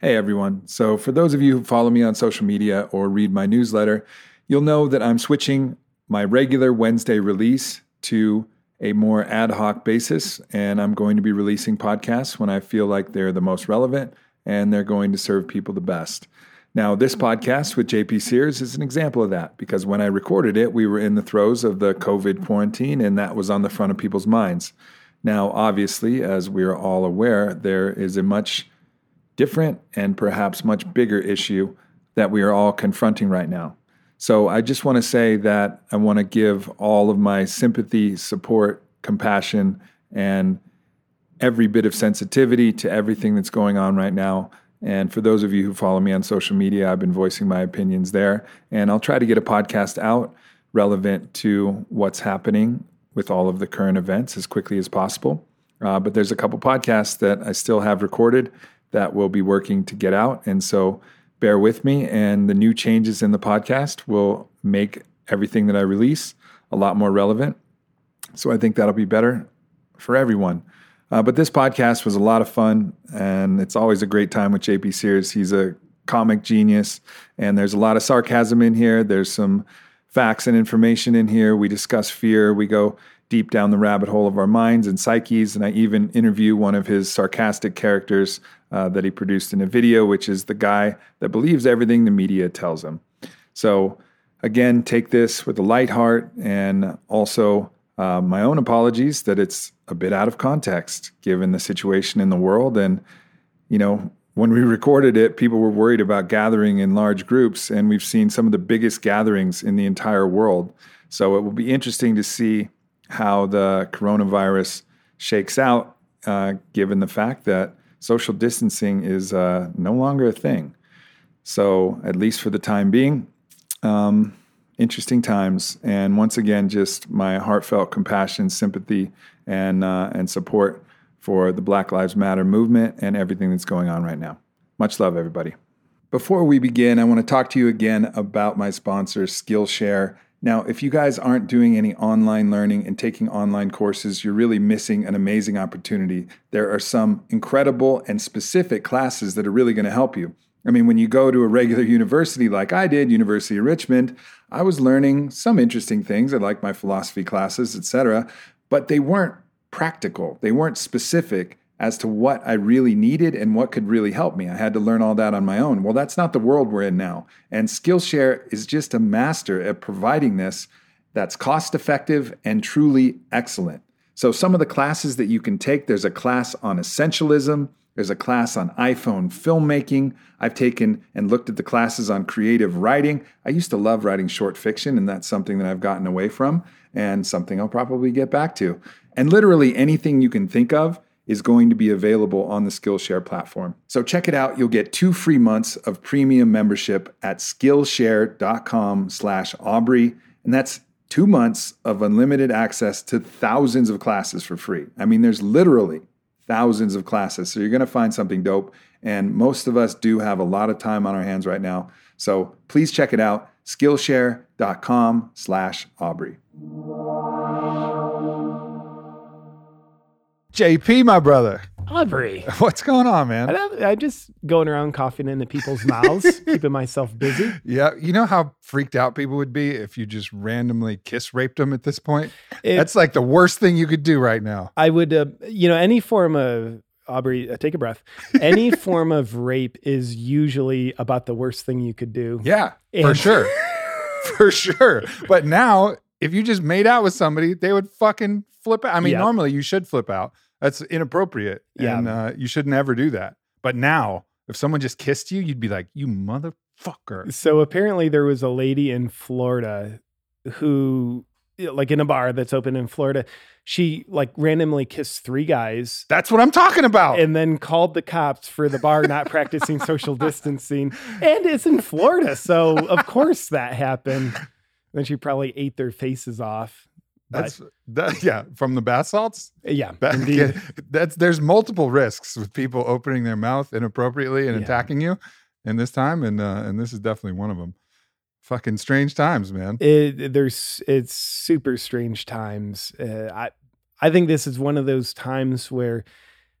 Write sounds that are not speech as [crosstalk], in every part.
Hey everyone. So, for those of you who follow me on social media or read my newsletter, you'll know that I'm switching my regular Wednesday release to a more ad hoc basis, and I'm going to be releasing podcasts when I feel like they're the most relevant and they're going to serve people the best. Now, this podcast with JP Sears is an example of that because when I recorded it, we were in the throes of the COVID quarantine, and that was on the front of people's minds. Now, obviously, as we are all aware, there is a much different and perhaps much bigger issue that we are all confronting right now. So I just want to say that I want to give all of my sympathy, support, compassion, and every bit of sensitivity to everything that's going on right now. And for those of you who follow me on social media, I've been voicing my opinions there. And I'll try to get a podcast out relevant to what's happening with all of the current events as quickly as possible. Uh, but there's a couple podcasts that I still have recorded that we'll be working to get out. And so bear with me. And the new changes in the podcast will make everything that I release a lot more relevant. So I think that'll be better for everyone. Uh, but this podcast was a lot of fun, and it's always a great time with JP Sears. He's a comic genius, and there's a lot of sarcasm in here. There's some facts and information in here. We discuss fear. We go deep down the rabbit hole of our minds and psyches. And I even interview one of his sarcastic characters uh, that he produced in a video, which is the guy that believes everything the media tells him. So, again, take this with a light heart and also uh, my own apologies that it's a bit out of context given the situation in the world. And, you know, when we [laughs] recorded it, people were worried about gathering in large groups, and we've seen some of the biggest gatherings in the entire world. So it will be interesting to see how the coronavirus shakes out, uh, given the fact that social distancing is uh, no longer a thing. So, at least for the time being, um, interesting times. And once again, just my heartfelt compassion, sympathy, and, uh, and support for the Black Lives Matter movement and everything that's going on right now. Much love, everybody. Before we begin, I want to talk to you again about my sponsor, Skillshare. Now, if you guys aren't doing any online learning and taking online courses, you're really missing an amazing opportunity. There are some incredible and specific classes that are really going to help you. I mean, when you go to a regular [laughs] university like I did, University of Richmond, I was learning some interesting things. I like my philosophy classes, etc., but they weren't practical. They weren't specific as to what I really needed and what could really help me. I had to learn all that on my own. Well, that's not the world we're in now. And Skillshare is just a master at providing this that's cost effective and truly excellent. So, some of the classes that you can take there's a class on essentialism, there's a class on iPhone filmmaking. I've taken and looked at the classes on creative writing. I used to love writing short fiction, and that's something that I've gotten away from and something I'll probably get back to. And literally anything you can think of is going to be available on the Skillshare platform. So check it out. You'll get two free months of premium membership at Skillshare.com slash Aubrey. And that's two months of unlimited access to thousands of classes for free. I mean, there's literally thousands of classes. So you're going to find something dope. And most of us do have a lot of time on our hands right now. So please check it out. Skillshare.com slash Aubrey. JP, my brother. Aubrey. [laughs] What's going on, man? I, I just going around coughing into people's mouths, [laughs] keeping myself busy. Yeah, you know how freaked out people would be if you just randomly kiss raped them at this point? It- That's like the worst thing you could do right now. I would, uh, you know, any form of Aubrey, uh, take a breath. Any [laughs] form of rape is usually about the worst thing you could do. Yeah, for sure. for sure. But now, if you just made out with somebody, they would fucking flip out. I mean, Yeah. normally you should flip out. That's inappropriate. Yeah. And uh, you should never do that. But now, if someone just kissed you, you'd be like, you motherfucker. So apparently, there was a lady in Florida who, like in a bar that's open in Florida, she like randomly kissed three guys That's what I'm talking about. and then called the cops for the bar not practicing social [laughs] distancing. And it's in Florida. So, of course, that happened. Then she probably ate their faces off. That's that, [laughs] yeah, from the bath salts. yeah, That- indeed. that's there's multiple risks with people opening their mouth inappropriately and Yeah. attacking you in this time, and uh, and this is definitely one of them. Fucking strange times, man. It, there's it's super strange times. Uh, I I think this is one of those times where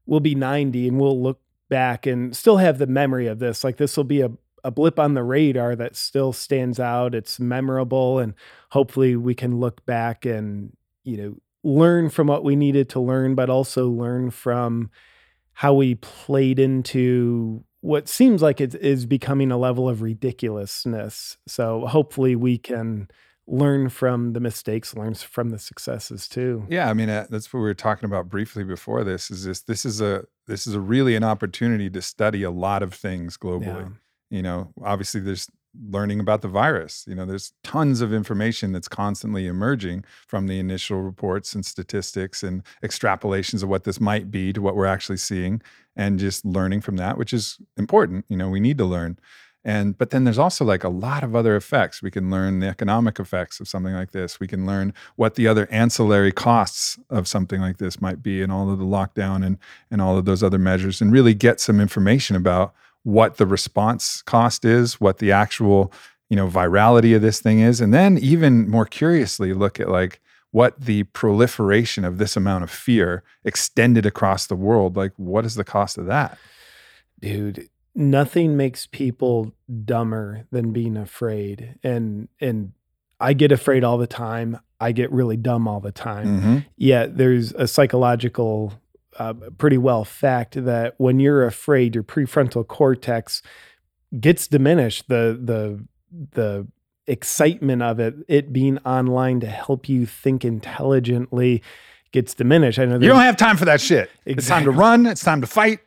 we'll be 90 and we'll look back and still have the memory of this. Like this will be a, a blip on the radar that still stands out. It's memorable and hopefully we can look back and, you know, learn from what we needed to learn, but also learn from how we played into what seems like it is becoming a level of ridiculousness. So hopefully we can learn from the mistakes, learn from the successes too. Yeah, I mean uh, that's what we were talking about briefly before this. Is this this is a this is a really an opportunity to study a lot of things globally. Yeah. You know, obviously there's learning about the virus. You know, there's tons of information that's constantly emerging from the initial reports and statistics and extrapolations of what this might be to what we're actually seeing and just learning from that, which is important. You know, we need to learn. And but then there's also like a lot of other effects. We can learn the economic effects of something like this. We can learn what the other ancillary costs of something like this might be and all of the lockdown and and all of those other measures and really get some information about what the response cost is, what the actual, you know, virality of this thing is, and then even more curiously look at like what the proliferation of this amount of fear extended across the world, like what is the cost of that? Dude, nothing makes people dumber than being afraid. And and I get afraid all the time. I get really dumb all the time. Mhm. Yet there's a psychological uh, pretty well fact that when you're afraid, your prefrontal cortex gets diminished. The the the excitement of it, it being online to help you think intelligently, gets diminished. I know You don't have time for that shit. It's time to run. It's time to fight.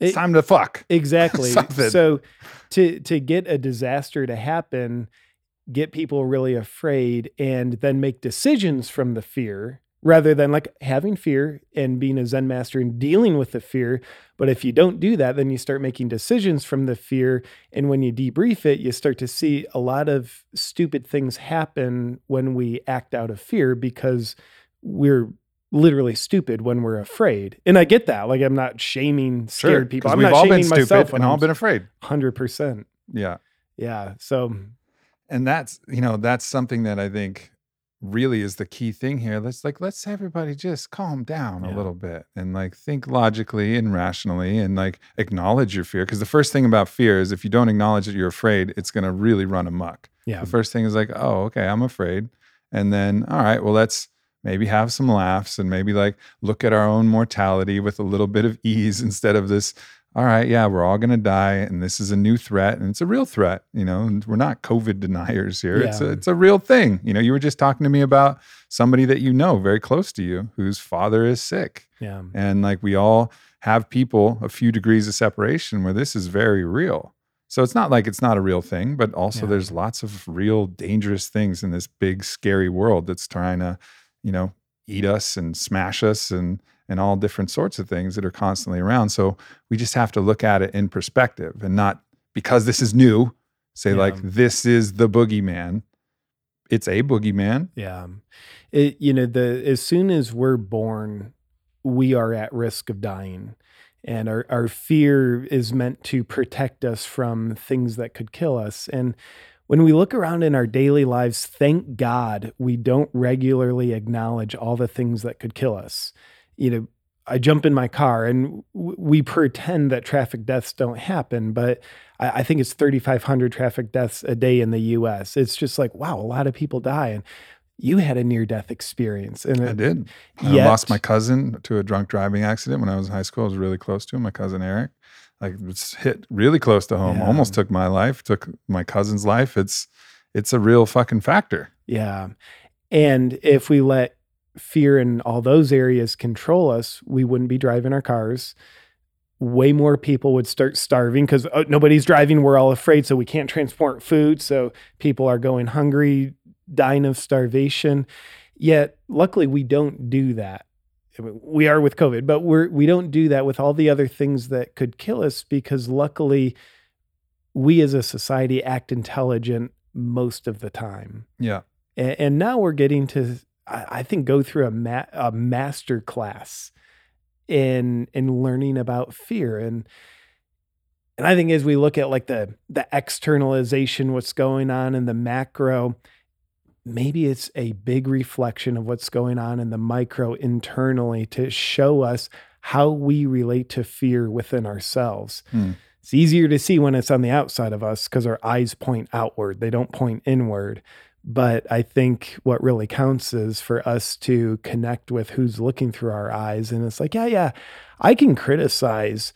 It's It- time to fuck. Exactly. [laughs] So to to get a disaster to happen, get people really afraid and then make decisions from the fear rather than like having fear and being a zen master and dealing with the fear but if you don't do that then you start making decisions from the fear and when you debrief it you start to see a lot of stupid things happen when we act out of fear because we're literally stupid when we're afraid and i get that like i'm not shaming scared people. i'm we've not all shaming been stupid and all i'm been afraid. 100% Yeah. yeah so and that's you know that's something that i think really is the key thing here let's like let's everybody just calm down a little bit and like think logically and rationally and like acknowledge your fear because the first thing about fear is if you don't acknowledge that you're afraid it's going to really run amok. Yeah. the first thing is like oh okay i'm afraid. And then all right well let's maybe have some laughs and maybe like look at our own mortality with a little bit of ease [laughs] instead of this all right yeah we're all going to die and this is a new threat and it's a real threat you know and we're not covid deniers here. It's a, it's a real thing. You know you were just talking to me about somebody that you know very close to you whose father is sick. Yeah. And like we all have people a few degrees of separation where this is very real. So it's not like it's not a real thing, but also Yeah. there's lots of real dangerous things in this big scary world that's trying to, you know, eat us and smash us and and all different sorts of things that are constantly around. So we just have to look at it in perspective and not because this is new, say Yeah. like this is the boogeyman. It's a boogeyman. Yeah. It, you know, the as soon as we're born, we are at risk of dying. And our, our fear is meant to protect us from things that could kill us. And when we look around in our daily lives, thank God we don't regularly acknowledge all the things that could kill us. You know, I jump in my car and w- we pretend that traffic deaths don't happen, but I, I think it's 3,500 traffic deaths a day in the US. It's just like, wow, a lot of people die. And you had a near death experience. And I did. I lost my cousin to a drunk driving accident when I was in high school. I was really close to him, my cousin Eric. Like it's hit really close to home. Yeah. Almost took my life, took my cousin's life. It's it's a real fucking factor. Yeah. And if we let fear in all those areas control us, we wouldn't be driving our cars. Way more people would start starving because oh, nobody's driving. We're all afraid. So we can't transport food. So people are going hungry, dying of starvation. Yet, luckily, we don't do that. We are with COVID, but we're we don't do that with all the other things that could kill us because luckily we as a society act intelligent most of the time Yeah. and, and now we're getting to I, I think go through a ma- a master class in in learning about fear and and I think as we look at like the the externalization what's going on in the macro maybe it's a big reflection of what's going on in the micro internally to show us how we relate to fear within ourselves. Hmm. It's easier to see when it's on the outside of us because our eyes point outward, they don't point inward. But I think what really counts is for us to connect with who's looking through our eyes. And it's like, yeah, yeah, I can criticize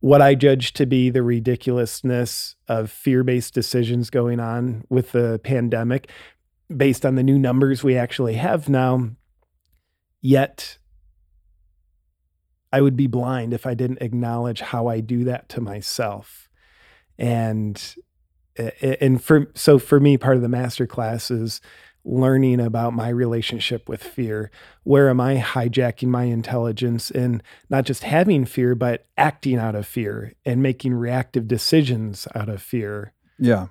what I judge to be the ridiculousness of fear based decisions going on with the pandemic based on the new numbers we actually have now. Yet, I would be blind if I didn't acknowledge how I do that to myself. And and for so for me part of the master class is learning about my relationship with fear where am i hijacking my intelligence and not just having fear but acting out of fear and making reactive decisions out of fear Yeah.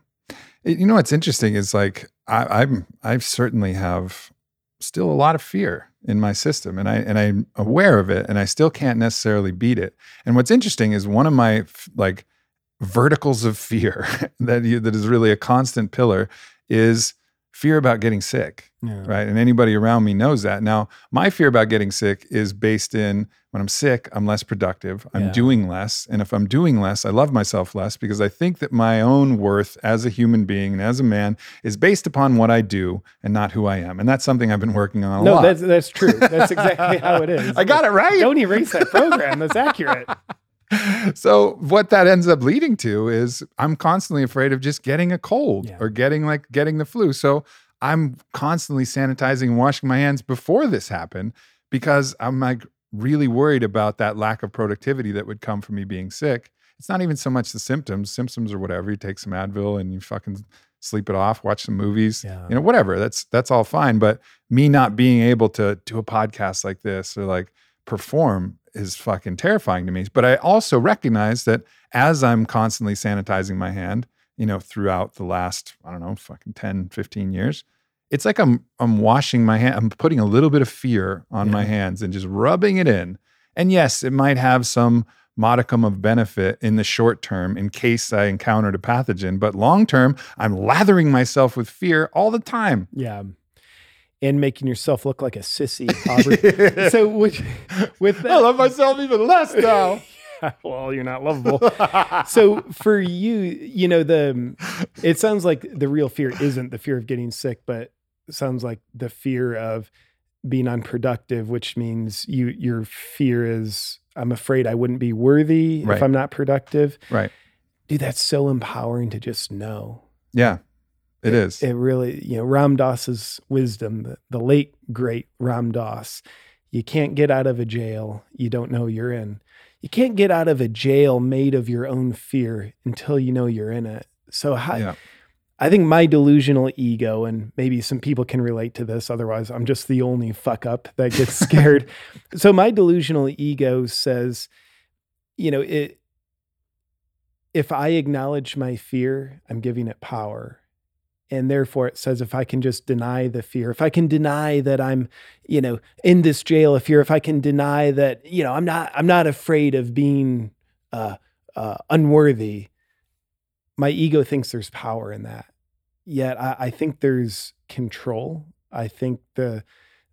You know what's interesting is like I, I'm I certainly have still a lot of fear in my system, and I and I'm aware of it, and I still can't necessarily beat it. And what's interesting is one of my like verticals of fear [laughs] that you, that is really a constant pillar is fear about getting sick yeah right? And anybody around me knows that. Now, my fear about getting sick is based in when I'm sick, I'm less productive, I'm Yeah. doing less. And if I'm doing less, I love myself less because I think that my own worth as a human being and as a man is based upon what I do and not who I am. And that's something I've been working on a no lot. that's that's true that's exactly [laughs] how it is I got it right. don't erase that program that's accurate [laughs] so what that ends up leading to is I'm constantly afraid of just getting a cold Yeah. or getting like getting the flu. So I'm constantly sanitizing and washing my hands before this happened because I'm like really worried about that lack of productivity that would come from me being sick. It's not even so much the symptoms, symptoms or whatever. You take some Advil and you fucking sleep it off, watch some movies, Yeah. you know, whatever. That's that's all fine. But me not being able to do a podcast like this or like perform is fucking terrifying to me. But I also recognize that as I'm constantly sanitizing my hand, you know, throughout the last, I don't know, fucking 10, 15 years, it's like I'm I'm washing my hand, I'm putting a little bit of fear on my hands and just rubbing it in. And yes, it might have some modicum of benefit in the short term in case I encountered a pathogen, but long term, I'm lathering myself with fear all the time. yeah and making yourself look like a sissy Aubrey. [laughs] so with, with that, I love myself even less now. [laughs] well, you're not lovable. so for you, you know, the it sounds like the real fear isn't the fear of getting sick, but sounds like the fear of being unproductive, which means you your fear is I'm afraid I wouldn't be worthy Right. if I'm not productive. right. Dude, that's so empowering to just know. Yeah, it is. It really, you know, Ram Dass's wisdom, the, the late great Ram Dass. You can't get out of a jail you don't know you're in. You can't get out of a jail made of your own fear until you know you're in it. So how, yeah. I think my delusional ego, and maybe some people can relate to this, otherwise I'm just the only fuck up that gets [laughs] scared. so my delusional ego says, you know, it if I acknowledge my fear, I'm giving it power. And therefore it says if I can just deny the fear, if I can deny that I'm, you know, in this jail of fear, if I can deny that, you know, I'm not I'm not afraid of being uh, uh, unworthy, my ego thinks there's power in that. Yet I, I think there's control. I think the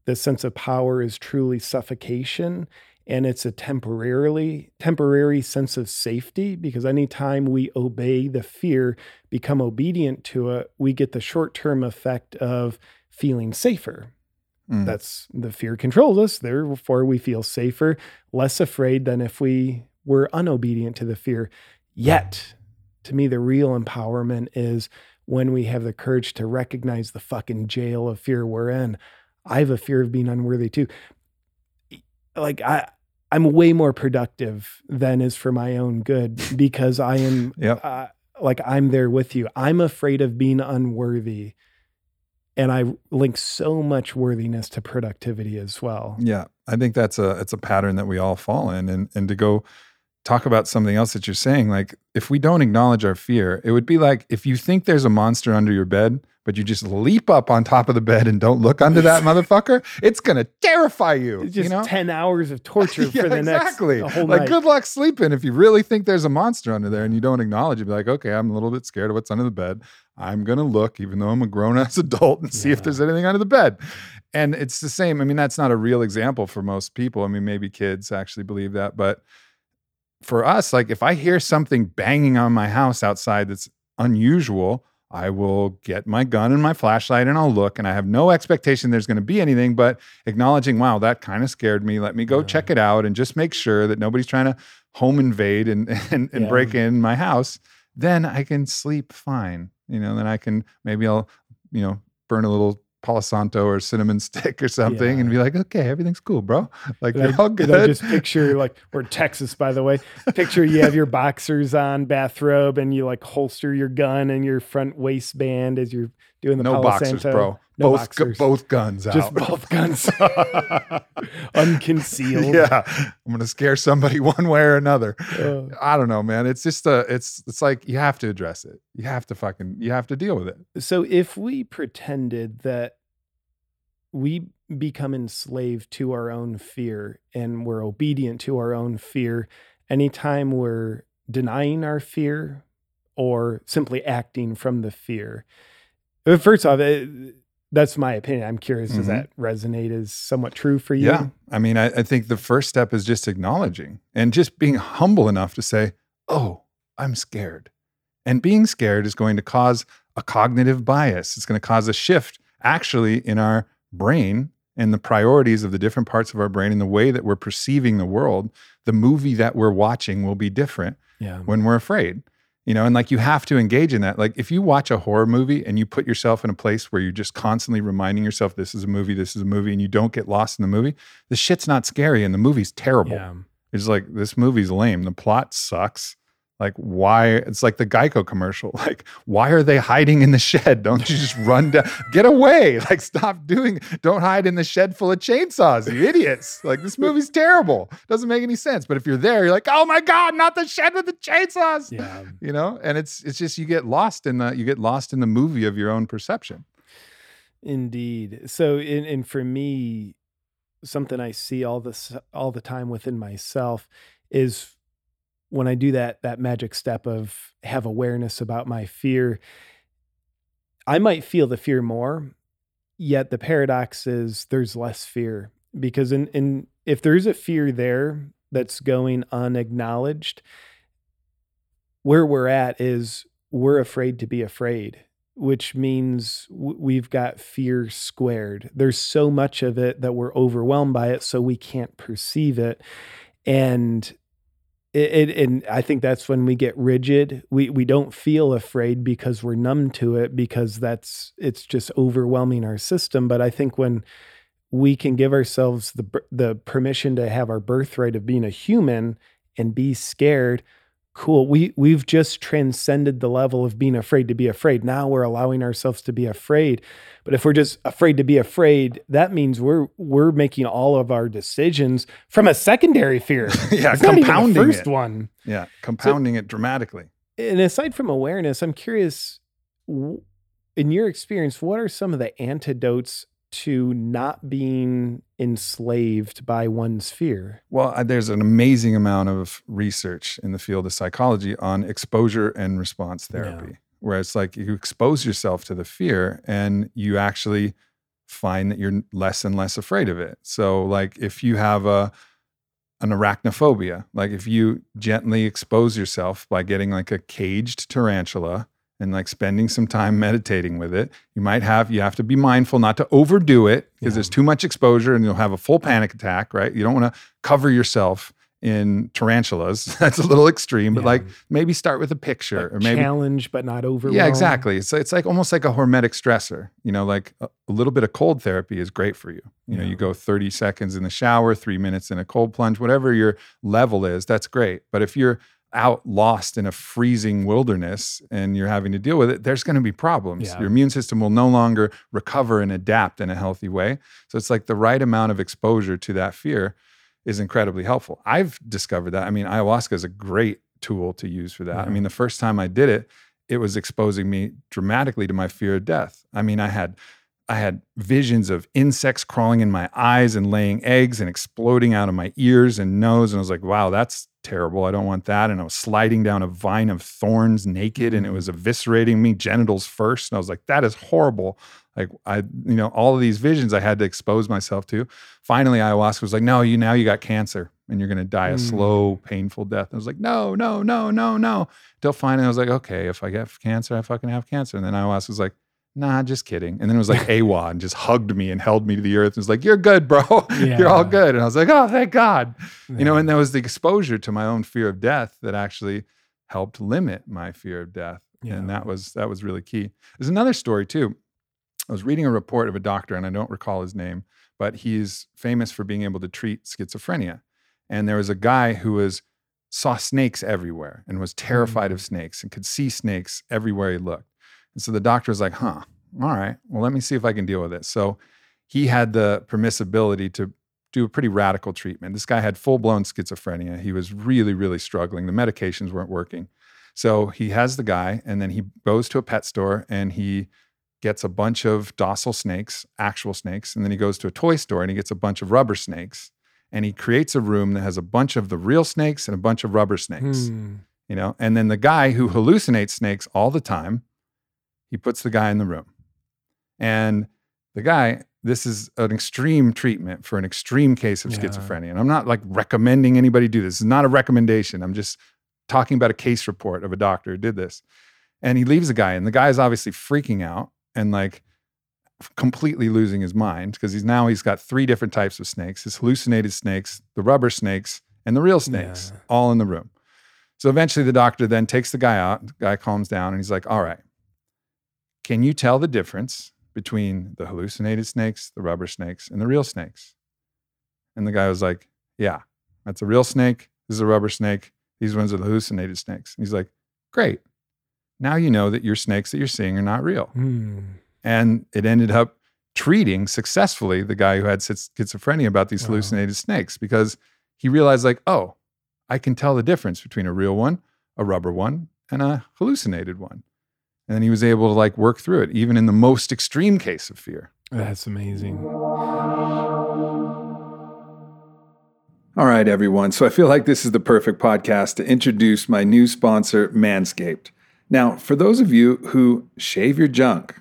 the sense of power is truly suffocation and it's a temporarily temporary sense of safety because anytime we obey the fear become obedient to it we get the short-term effect of feeling safer. Mm. that's the fear controls us therefore we feel safer less afraid than if we were unobedient to the fear. Yet to me the real empowerment is when we have the courage to recognize the fucking jail of fear we're in. I have a fear of being unworthy too. Like i i'm way more productive than is for my own good because i am [laughs] Yep. uh, like i'm there with you i'm afraid of being unworthy and i link so much worthiness to productivity as well Yeah, I think that's a it's a pattern that we all fall in, and and to go talk about something else that you're saying, like if we don't acknowledge our fear, it would be like if you think there's a monster under your bed, but you just leap up on top of the bed and don't look under that [laughs] motherfucker, it's gonna terrify you. It's just you know? 10 hours of torture [laughs] yeah, for the exactly. next whole like night. good luck sleeping if you really think there's a monster under there and you don't acknowledge it. Be like, okay, I'm a little bit scared of what's under the bed. I'm gonna look, even though I'm a grown ass [laughs] adult, and see if there's anything under the bed. And it's the same. I mean, that's not a real example for most people. I mean, maybe kids actually believe that, but for us, like if I hear something banging on my house outside that's unusual, I will get my gun and my flashlight and I'll look. And I have no expectation there's going to be anything, but acknowledging, wow, that kind of scared me. Let me go Yeah. check it out and just make sure that nobody's trying to home invade and [laughs] and, and Yeah. break in my house. Then I can sleep fine. You know, then I can maybe I'll, you know, burn a little Palo Santo or cinnamon [laughs] stick or something and be like, okay, everything's cool, bro. Like you're all good. I just picture like we're in Texas, by the way. Picture you have your boxers on, bathrobe, and you like holster your gun and your front waistband as you're doing the no Palo boxers, Santo. bro. No both gu- both guns out. just out. both guns [laughs] [laughs] unconcealed. yeah, I'm gonna scare somebody [laughs] one way or another. Uh, I don't know, man. It's just a, it's, it's like you have to address it. You have to fucking, you have to deal with it. so if we pretended that we become enslaved to our own fear and we're obedient to our own fear anytime we're denying our fear or simply acting from the fear first off uh, that's my opinion i'm curious does Mhm. that resonate as somewhat true for you Yeah. I mean, I, I think the first step is just acknowledging and just being humble enough to say, oh, I'm scared. And being scared is going to cause a cognitive bias. It's going to cause a shift actually in our brain and the priorities of the different parts of our brain and the way that we're perceiving the world. The movie that we're watching will be different yeah when we're afraid. You know, and like you have to engage in that. Like if you watch a horror movie and you put yourself in a place where you're just constantly reminding yourself this is a movie, this is a movie, and you don't get lost in the movie, the shit's not scary and the movie's terrible. yeah It's like this movie's lame. The plot sucks. Like why? It's like the Geico commercial. [laughs] Like why are they hiding in the shed? Don't you just run down? Get away! [laughs] Like stop doing. Don't hide in the shed full of chainsaws, you idiots! Like this movie's terrible. Doesn't make any sense. But if you're there, you're like, oh my god, not the shed with the chainsaws. yeah You know, and it's it's just you get lost in the you get lost in the movie of your own perception. Indeed. So, in, and for me, something I see all this all the time within myself is when I do that that magic step of have awareness about my fear. I might feel the fear more, yet the paradox is there's less fear because in in if there's a fear there that's going unacknowledged, where we're at is we're afraid to be afraid which means we've got fear squared. There's so much of it that we're overwhelmed by it, so we can't perceive it. And it, it, and I think that's when we get rigid. We we don't feel afraid because we're numb to it because that's it's just overwhelming our system. But I think when we can give ourselves the the permission to have our birthright of being a human and be scared, cool. We we've just transcended the level of being afraid to be afraid. Now we're allowing ourselves to be afraid. But if we're just afraid to be afraid that means we're we're making all of our decisions from a secondary fear. [laughs] Yeah, it's not even compounding the first it. one. Yeah, compounding it dramatically. and aside from awareness i'm curious in your experience what are some of the antidotes to not being enslaved by one's fear Well, there's an amazing amount of research in the field of psychology on exposure and response Yeah. therapy, where it's like you expose yourself to the fear and you actually find that you're less and less afraid of it. So, like if you have a an arachnophobia, like if you gently expose yourself by getting like a caged tarantula and like spending some time meditating with it, you might have you have to be mindful not to overdo it because Yeah. there's too much exposure and you'll have a full panic attack, right? You don't want to cover yourself in tarantulas. [laughs] That's a little extreme, but Yeah. like maybe start with a picture Like or maybe challenge but not overwhelm yeah, exactly. It's it's like almost like a hormetic stressor. You know, like a, a little bit of cold therapy is great for you. You know, you go 30 seconds in the shower, 3 minutes in a cold plunge, whatever your level is, that's great. But if you're out lost in a freezing wilderness and you're having to deal with it, there's going to be problems. Yeah. Your immune system will no longer recover and adapt in a healthy way. So it's like the right amount of exposure to that fear is incredibly helpful. I've discovered that. I mean, ayahuasca is a great tool to use for that. I mean, mm-hmm. the first time I did it, it was exposing me dramatically to my fear of death. I mean, I had I had visions of insects crawling in my eyes and laying eggs and exploding out of my ears and nose. And I was like, wow, that's terrible. I don't want that. And I was sliding down a vine of thorns naked and it was mm. eviscerating me, genitals first. And I was like, that is horrible. Like I, you know, all of these visions I had to expose myself to. Finally, ayahuasca was like, no, you now you got cancer and you're gonna die a mm. slow, painful death. And I was like, no, no, no, no, no. Till finally I was like, okay, if I get cancer, I fucking have cancer. And then ayahuasca was like, nah, just kidding. And then it was like [laughs] Awa and just hugged me and held me to the earth and was like, you're good, bro. [laughs] you're all good. And I was like, oh, thank God. You know, and that was the exposure to my own fear of death that actually helped limit my fear of death. And that was that was really key. There's another story too. I was reading a report of a doctor, and I don't recall his name, but he's famous for being able to treat schizophrenia. And there was a guy who was saw snakes everywhere and was mm. terrified of snakes and could see snakes everywhere he looked. And so the doctor was like, huh, all right, well, let me see if I can deal with this. So he had the permissibility to do a pretty radical treatment. This guy had full blown schizophrenia. He was really, really struggling. The medications weren't working. So he has the guy, and then he goes to a pet store and he gets a bunch of docile snakes, actual snakes. And then he goes to a toy store and he gets a bunch of rubber snakes. And he creates a room that has a bunch of the real snakes and a bunch of rubber snakes Hmm. you know and then the guy who hallucinates snakes all the time he puts the guy in the room. And the guy this is an extreme treatment for an extreme case of Yeah. schizophrenia. And i'm not like recommending anybody do this. It's not a recommendation. I'm just talking about a case report of a doctor who did this. And he leaves the guy and the guy is obviously freaking out and like completely losing his mind because he's now he's got three different types of snakes. His hallucinated snakes the rubber snakes and the real snakes Yeah. all in the room. So eventually the doctor then takes the guy out the guy calms down and he's like all right can you tell the difference between the hallucinated snakes the rubber snakes and the real snakes? And the guy was like yeah that's a real snake. This is a rubber snake. These ones are the hallucinated snakes. And he's like great. Now you know that your snakes that you're seeing are not real. Hmm. and it ended up treating successfully the guy who had schizophrenia about these Wow. hallucinated snakes because he realized like oh i can tell the difference between a real one a rubber one and a hallucinated one and then he was able to like work through it even in the most extreme case of fear That's amazing. All right, everyone. So I feel like this is the perfect podcast to introduce my new sponsor, Manscaped. Now, for those of you who shave your junk,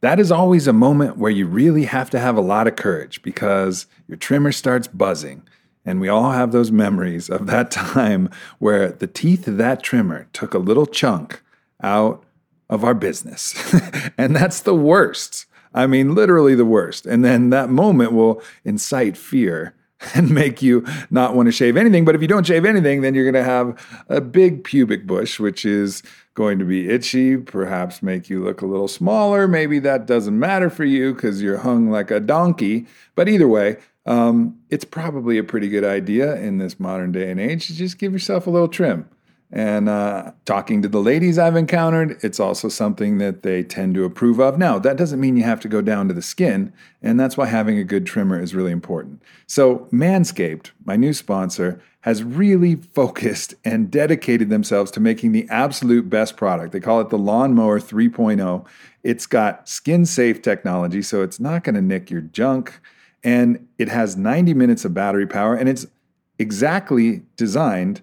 that is always a moment where you really have to have a lot of courage because your trimmer starts buzzing. And we all have those memories of that [laughs] time where the teeth of that trimmer took a little chunk out of our business. [laughs] and that's the worst. I mean, literally the worst. And then that moment will incite fear [laughs] and make you not want to shave anything. But if you don't shave anything, then you're going to have a big pubic bush, which is going to be itchy, perhaps make you look a little smaller. Maybe that doesn't matter for you because you're hung like a donkey. But either way, um, it's probably a pretty good idea in this modern day and age to just give yourself a little trim. And uh, talking to the ladies I've encountered, it's also something that they tend to approve of. Now, that doesn't mean you have to go down to the skin, and that's why having a good trimmer is really important. So, Manscaped, my new sponsor, has really focused and dedicated themselves to making the absolute best product. They call it the Lawnmower 3.0. It's got skin safe technology, so it's not to nick your junk, and it has 90 minutes of battery power, and it's exactly designed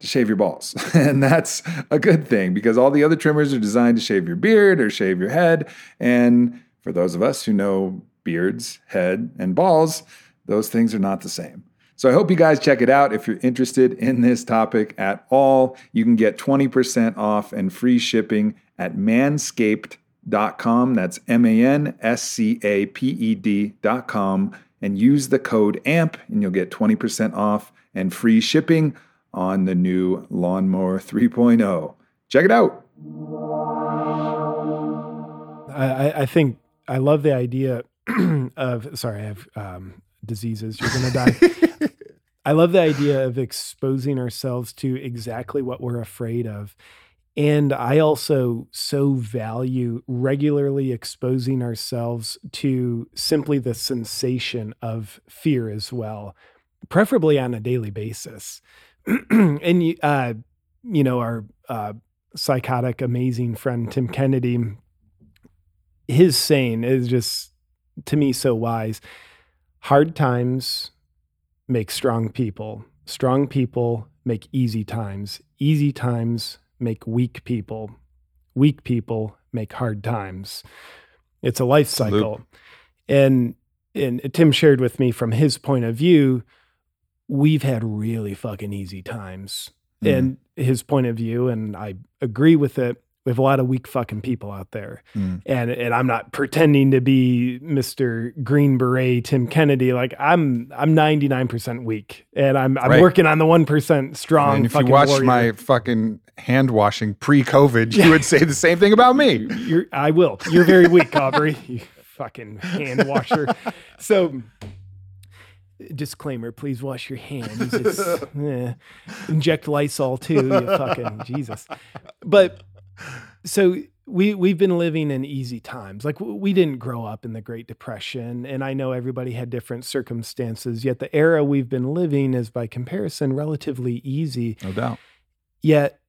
shave your balls. [laughs] and that's a good thing because all the other trimmers are designed to shave your beard or shave your head. And for those of us who know beards, head, and balls, those things are not the same. So I hope you guys check it out. If you're interested in this topic at all, you can get 20% off and free shipping at manscaped.com. That's M A N S C A P E D.com. And use the code AMP and you'll get 20% off and free shipping on the new Lawnmower 3.0. Check it out. I, I- think I love the idea [clears throat] of sorry, I have um, diseases. You're gonna die. [laughs] I love the idea of exposing ourselves to exactly what we're afraid of. And I also so value regularly exposing ourselves to simply the sensation of fear as well, preferably on a daily basis. [clears throat] and you, uh, you know, our uh, psychotic, amazing friend, Tim Kennedy, his saying is just to me so wise. Hard times make strong people. Strong people make easy times. Easy times make weak people. Weak people make hard times. It's a life cycle. And and Tim shared with me from his point of view, we've had really fucking easy times. Mm. And his point of view, and I agree with it. We have a lot of weak fucking people out there. Mm. And and I'm not pretending to be Mr. Green Beret Tim Kennedy. Like I'm I'm 99% weak. And I'm I'm right. working on the 1% strong. And if you watch warrior. my fucking hand washing pre-COVID, you would say the same thing about me. You're I will. You're very weak, Aubrey. [laughs] you fucking hand washer. so disclaimer please wash your hands [laughs] eh. inject lysol too you fucking [laughs] jesus but so we we've been living in easy times like we didn't grow up in the great depression and i know everybody had different circumstances yet the era we've been living is by comparison relatively easy no doubt yet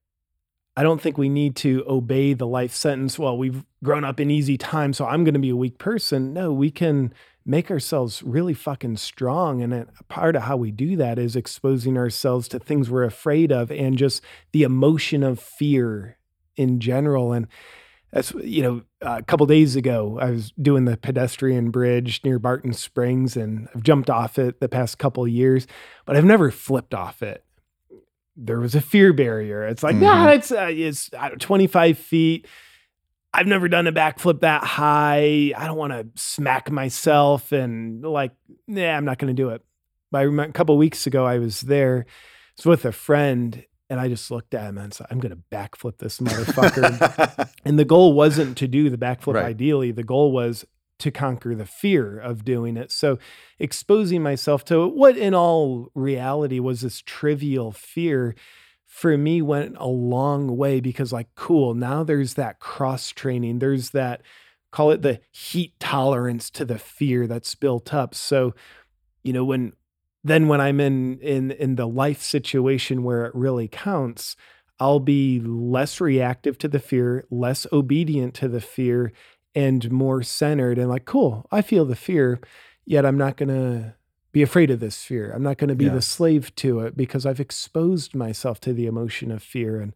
I don't think we need to obey the life sentence. Well, we've grown up in easy times, so I'm going to be a weak person. No, we can make ourselves really fucking strong. And part of how we do that is exposing ourselves to things we're afraid of and just the emotion of fear in general. And that's, you know, a couple days ago, I was doing the pedestrian bridge near Barton Springs and I've jumped off it the past couple years, but I've never flipped off it there was a fear barrier. It's like, mm-hmm. nah, it's uh, it's 25 feet. I've never done a backflip that high. I don't want to smack myself and like, yeah, I'm not going to do it. But I remember a couple weeks ago, I was there, I was with a friend, and I just looked at him and said, I'm going to backflip this motherfucker. [laughs] and the goal wasn't to do the backflip right. ideally. The goal was to conquer the fear of doing it. So, exposing myself to what, in all reality, was this trivial fear for me went a long way because, like, cool, now there's that cross training, there's that call it the heat tolerance to the fear that's built up. So, you know, when then when I'm in in in the life situation where it really counts, I'll be less reactive to the fear, less obedient to the fear, and more centered and like, cool, I feel the fear, yet I'm not going to be afraid of this fear. I'm not going to be yeah. the slave to it because I've exposed myself to the emotion of fear. And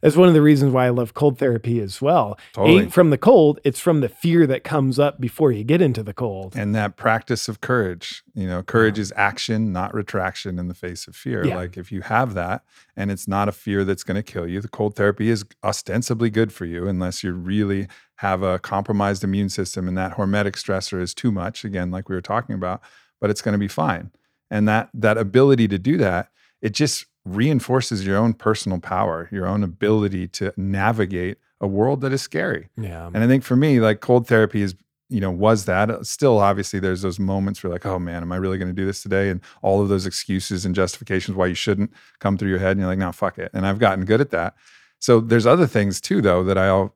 that's one of the reasons why I love cold therapy as well. Totally. Ain't from the cold, it's from the fear that comes up before you get into the cold. And that practice of courage. You know, courage yeah. is action, not retraction in the face of fear. Yeah. Like if you have that and it's not a fear that's going to kill you, the cold therapy is ostensibly good for you unless you really have a compromised immune system and that hormetic stressor is too much, again, like we were talking about, but it's going to be fine. And that that ability to do that, it just reinforces your own personal power, your own ability to navigate a world that is scary. Yeah. And I think for me, like cold therapy is, you know, was that still obviously there's those moments where like, oh man, am I really going to do this today? And all of those excuses and justifications why you shouldn't come through your head. And you're like, no, fuck it. And I've gotten good at that. So there's other things too, though, that I'll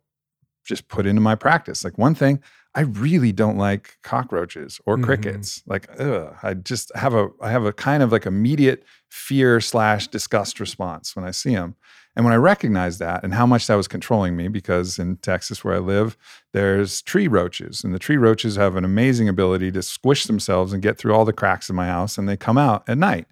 just put into my practice. Like one thing, I really don't like cockroaches or mm-hmm. crickets. Mm-hmm. Like, ugh, I just have a I have a kind of like immediate fear slash disgust response when I see them. And when I recognized that and how much that was controlling me, because in Texas where I live, there's tree roaches, and the tree roaches have an amazing ability to squish themselves and get through all the cracks in my house, and they come out at night.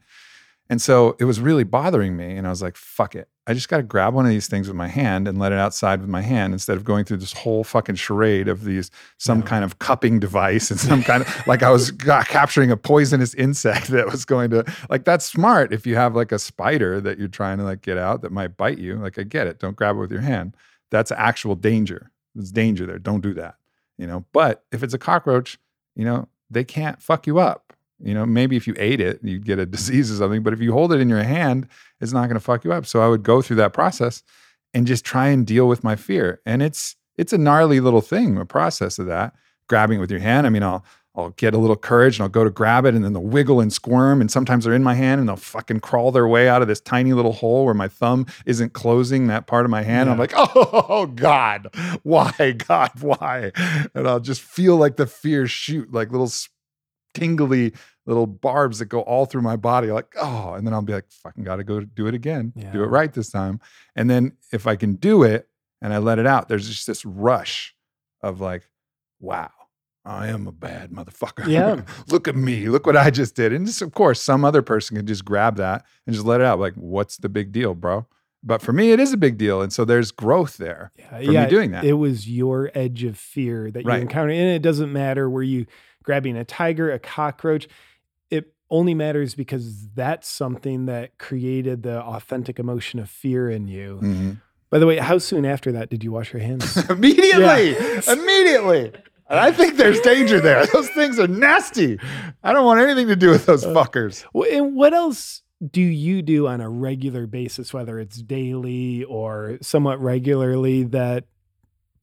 And so it was really bothering me. And I was like, fuck it. I just got to grab one of these things with my hand and let it outside with my hand instead of going through this whole fucking charade of these, some yeah. kind of cupping device and some kind of, [laughs] like I was capturing a poisonous insect [laughs] that was going to, like, that's smart if you have like a spider that you're trying to like get out that might bite you. Like, I get it. Don't grab it with your hand. That's actual danger. There's danger there. Don't do that, you know? But if it's a cockroach, you know, they can't fuck you up you know, maybe if you ate it, you'd get a disease or something. But if you hold it in your hand, it's not going to fuck you up. So I would go through that process and just try and deal with my fear. And it's it's a gnarly little thing, a process of that. Grabbing it with your hand. I mean, I'll I'll get a little courage and I'll go to grab it and then they'll wiggle and squirm. And sometimes they're in my hand and they'll fucking crawl their way out of this tiny little hole where my thumb isn't closing that part of my hand. Yeah. I'm like, [laughs] oh, God, why, God, why? And I'll just feel like the fear shoot like little tingly little barbs that go all through my body, like, oh, and then I'll be like, fucking gotta go do it again, do it right this time. And then if I can do it and I let it out, there's just this rush of like, wow, I am a bad motherfucker. [laughs] Yeah. look at me, look what I just did. And just, of course, some other person can just grab that and just let it out. Like, what's the big deal, bro? But for me, it is a big deal. And so there's growth there. Yeah, for me doing that. It was your edge of fear that you Right. encountered. And it doesn't matter where you grabbing a tiger, a cockroach. It only matters because that's something that created the authentic emotion of fear in you. Mhm. By the way, how soon after that did you wash your hands? [laughs] immediately, immediately. And I think there's danger there. [laughs] Those things are nasty. I don't want anything to do with those fuckers. Well, and what else do you do on a regular basis, whether it's daily or somewhat regularly, that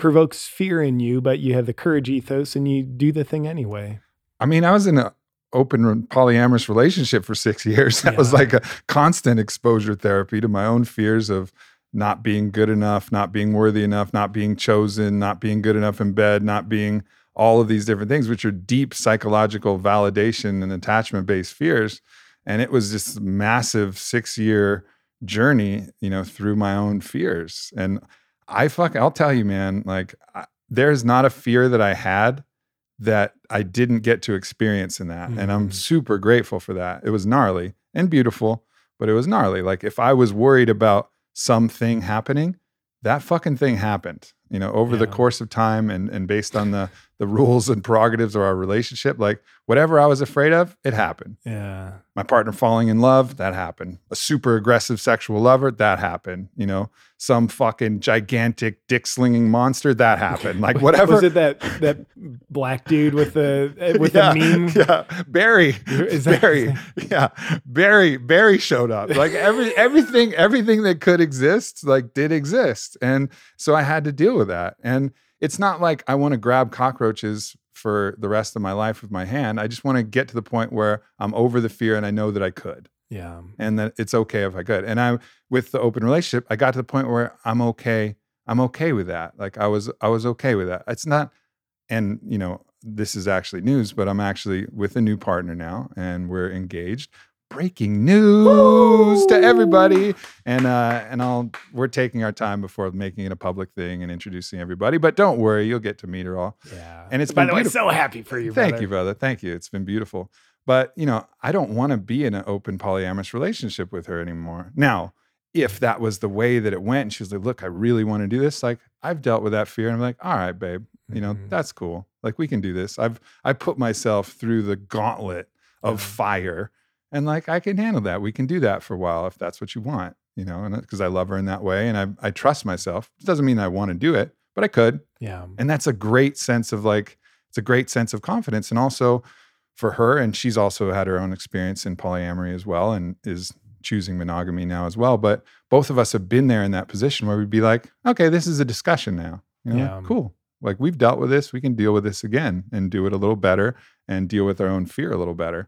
provokes fear in you, but you have the courage ethos and you do the thing anyway? I mean, I was in an open polyamorous relationship for six [laughs] years. That was like a constant exposure therapy to my own fears of not being good enough, not being worthy enough, not being chosen, not being good enough in bed, not being all of these different things, which are deep psychological validation and attachment based fears. And it was this massive six year journey, you know, through my own fears. And I fuck, I'll tell you, man, like I, there's not a fear that I had that I didn't get to experience in that. And I'm Mhm. super grateful for that. It was gnarly and beautiful, but it was gnarly. Like if I was worried about something happening, that fucking thing happened. You know, over the course of time and and based on the the rules and prerogatives of our relationship, like whatever I was afraid of, it happened. Yeah. My partner falling in love, that happened. A super aggressive sexual lover, that happened. You know, some fucking gigantic dick slinging monster, that happened. Like [laughs] whatever. Was it that that black dude with the uh, [laughs] with yeah, the meme? Yeah, Barry. Is that- Barry? Yeah, Barry. Barry showed up. [laughs] Like every everything, everything that could exist, like did exist, and so I had to deal with that. And it's not like I want to grab cockroaches for the rest of my life with my hand. I just want to get to the point where I'm over the fear and I know that I could, Yeah. and that it's okay if I could. And I, with the open relationship, I got to the point where I'm okay. I'm okay with that. Like I was, I was okay with that. It's not and you know this is actually news but i'm actually with a new partner now and we're engaged breaking news to everybody. And uh and i'll we're taking our time before making it a public thing and introducing everybody but don't worry you'll get to meet her all. Yeah. And it's by been the way, so happy for you. thank brother. you brother. Thank you. It's been beautiful. But you know i don't want to be in an open polyamorous relationship with her anymore. Now if that was the way that it went and she was like look i really want to do this like i've dealt with that fear and i'm like all right babe you know Mhm. that's cool. Like we can do this. I've i put myself through the gauntlet of fire and like i can handle that we can do that for a while if that's what you want you know and uh, because i love her in that way and i, I trust myself it doesn't mean i want to do it but i could Yeah. and that's a great sense of like it's a great sense of confidence and also for her and she's also had her own experience in polyamory as well and is choosing monogamy now as well but both of us have been there in that position where we'd be like okay this is a discussion now you know Yeah. cool like we've dealt with this we can deal with this again and do it a little better and deal with our own fear a little better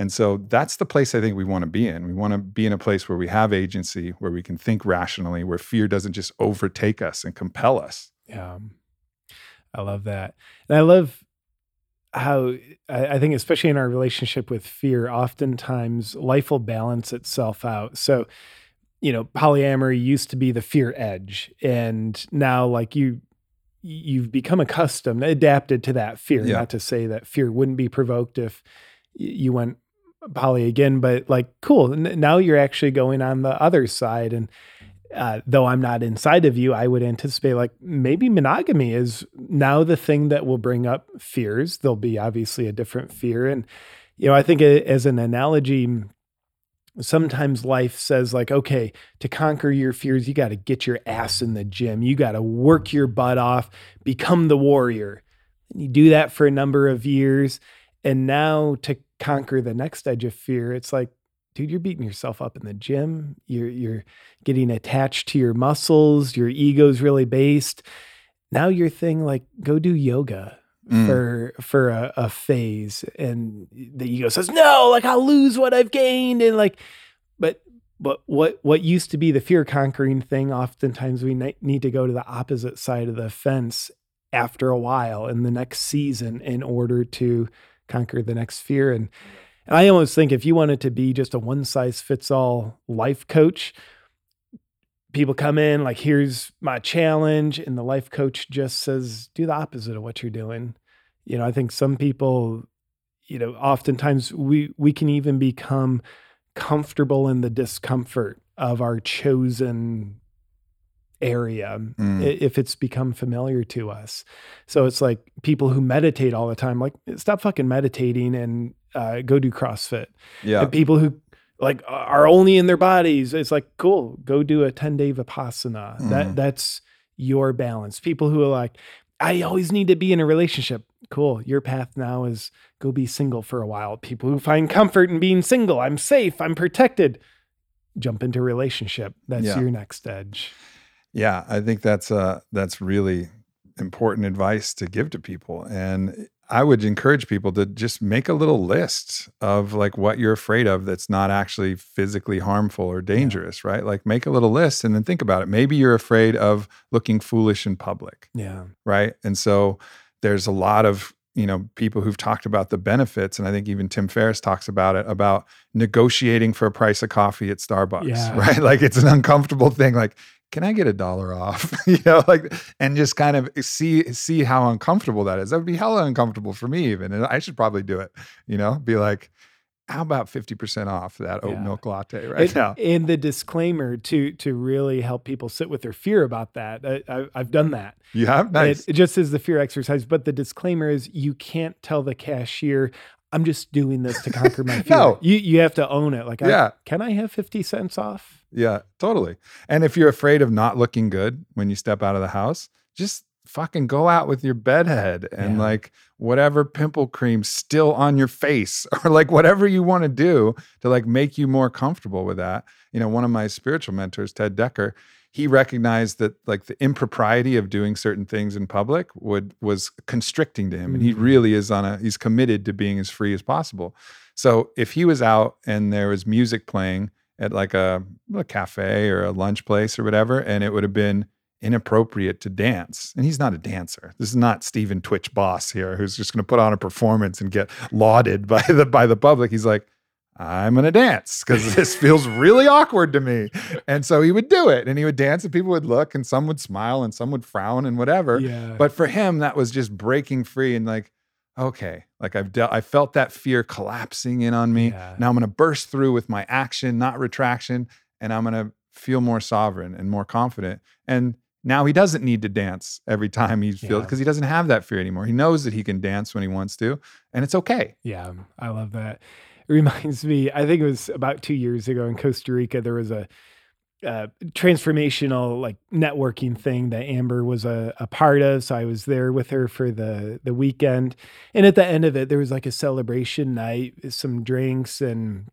and so that's the place I think we want to be in. We want to be in a place where we have agency, where we can think rationally, where fear doesn't just overtake us and compel us. Yeah. I love that. And I love how I, I think, especially in our relationship with fear, oftentimes life will balance itself out. So, you know, polyamory used to be the fear edge. And now, like you, you've become accustomed, adapted to that fear. Yeah. Not to say that fear wouldn't be provoked if you went poly again, but like, cool. N- Now you're actually going on the other side. And uh, though I'm not inside of you, I would anticipate like maybe monogamy is now the thing that will bring up fears. There'll be obviously a different fear. And, you know, I think as an analogy, sometimes life says like, okay, to conquer your fears, you got to get your ass in the gym. You got to work your butt off, become the warrior. And you do that for a number of years. And now to conquer the next edge of fear, it's like, dude, you're beating yourself up in the gym. You're you're getting attached to your muscles. Your ego's really based. Now your thing, like, go do yoga Mm. for for a, a phase, and the ego says, no, like I'll lose what I've gained, and like, but but what what used to be the fear conquering thing, oftentimes we ne- need to go to the opposite side of the fence after a while in the next season in order to conquer the next fear and And I almost think if you wanted to be just a one size fits all life coach, people come in like, here's my challenge. And the life coach just says, do the opposite of what you're doing. You know, I think some people, you know, oftentimes we we can even become comfortable in the discomfort of our chosen area Mm. if it's become familiar to us. So it's like people who meditate all the time, like stop fucking meditating and uh, go do CrossFit. Yeah. And people who like are only in their bodies, it's like cool, go do a ten day vipassana. Mhm. That that's your balance. People who are like, I always need to be in a relationship. Cool. Your path now is go be single for a while. People who find comfort in being single, I'm safe, I'm protected. Jump into relationship. That's Yeah. your next edge. Yeah, I think that's uh that's really important advice to give to people. And I would encourage people to just make a little list of like what you're afraid of that's not actually physically harmful or dangerous, right? Like make a little list and then think about it. Maybe you're afraid of looking foolish in public Yeah. right? And so there's a lot of you know people who've talked about the benefits, and I think even Tim Ferriss talks about it about negotiating for a price of coffee at Starbucks, [laughs] Yeah. right? Like it's an uncomfortable thing. Like, can I get a dollar off? [laughs] you know, like and just kind of see see how uncomfortable that is. That would be hella uncomfortable for me even, and I should probably do it. You know, be like. How about 50% off that oat Yeah. milk latte [laughs] right and, now? and the disclaimer to to really help people sit with their fear about that. I, I, I've done that. You have? Nice. It, it just is the fear exercise. But the disclaimer is you can't tell the cashier, I'm just doing this to conquer my [laughs] fear. No. You you have to own it. Like, I- Yeah. can I have 50 cents off? Yeah, totally. And if you're afraid of not looking good when you step out of the house, just fucking go out with your bedhead and Yeah. like whatever pimple cream still on your face [laughs] or like whatever you want to do to like make you more comfortable with that. You know, one of my spiritual mentors, Ted Dekker, he recognized that like the impropriety of doing certain things in public would was constricting to him and he Mhm. really is on a he's committed to being as free as possible. So if he was out and there was music playing at like a, a cafe or a lunch place or whatever, and it would have been inappropriate to dance. And he's not a dancer. This is not Stephen Twitch Boss here, who's just going to put on a performance and get lauded [laughs] by the by the public. He's like, I'm going to dance because [laughs] this feels really awkward to me. And so he would do it, and he would dance, and people would look, and some would smile, and some would frown, and whatever. Yeah. But for him, that was just breaking free and like, okay, like I've dealt, I felt that fear collapsing in on me. Yeah. Now I'm going to burst through with my action, not retraction, and I'm going to feel more sovereign and more confident. And now he doesn't need to dance every time he feels Yeah. because he doesn't have that fear anymore. He knows that he can dance when he wants to, and it's okay. Yeah, I love that. It reminds me, I think it was about two years ago in Costa Rica, there was a, uh transformational like networking thing that Amber was a, a part of. So I was there with her for the the weekend. And at the end of it, there was like a celebration night, some drinks, and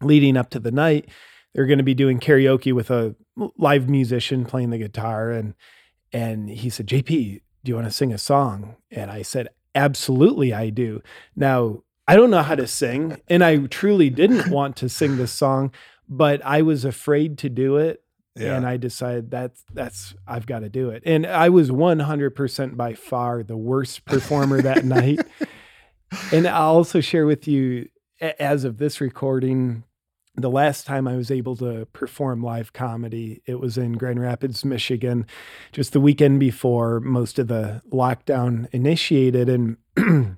leading up to the night, they're going to be doing karaoke with a live musician playing the guitar. And and he said, JP, do you want to sing a song? And I said, Absolutely, I do. Now, I don't know how to sing, and I truly didn't want to sing this song, but I was afraid to do it. And I decided that's that's I've got to do it. And I was 100% by far the worst [laughs] performer that night. And I'll also share with you as of this recording the last time I was able to perform live comedy, it was in Grand Rapids, Michigan, just the weekend before most of the lockdown initiated. And [clears throat]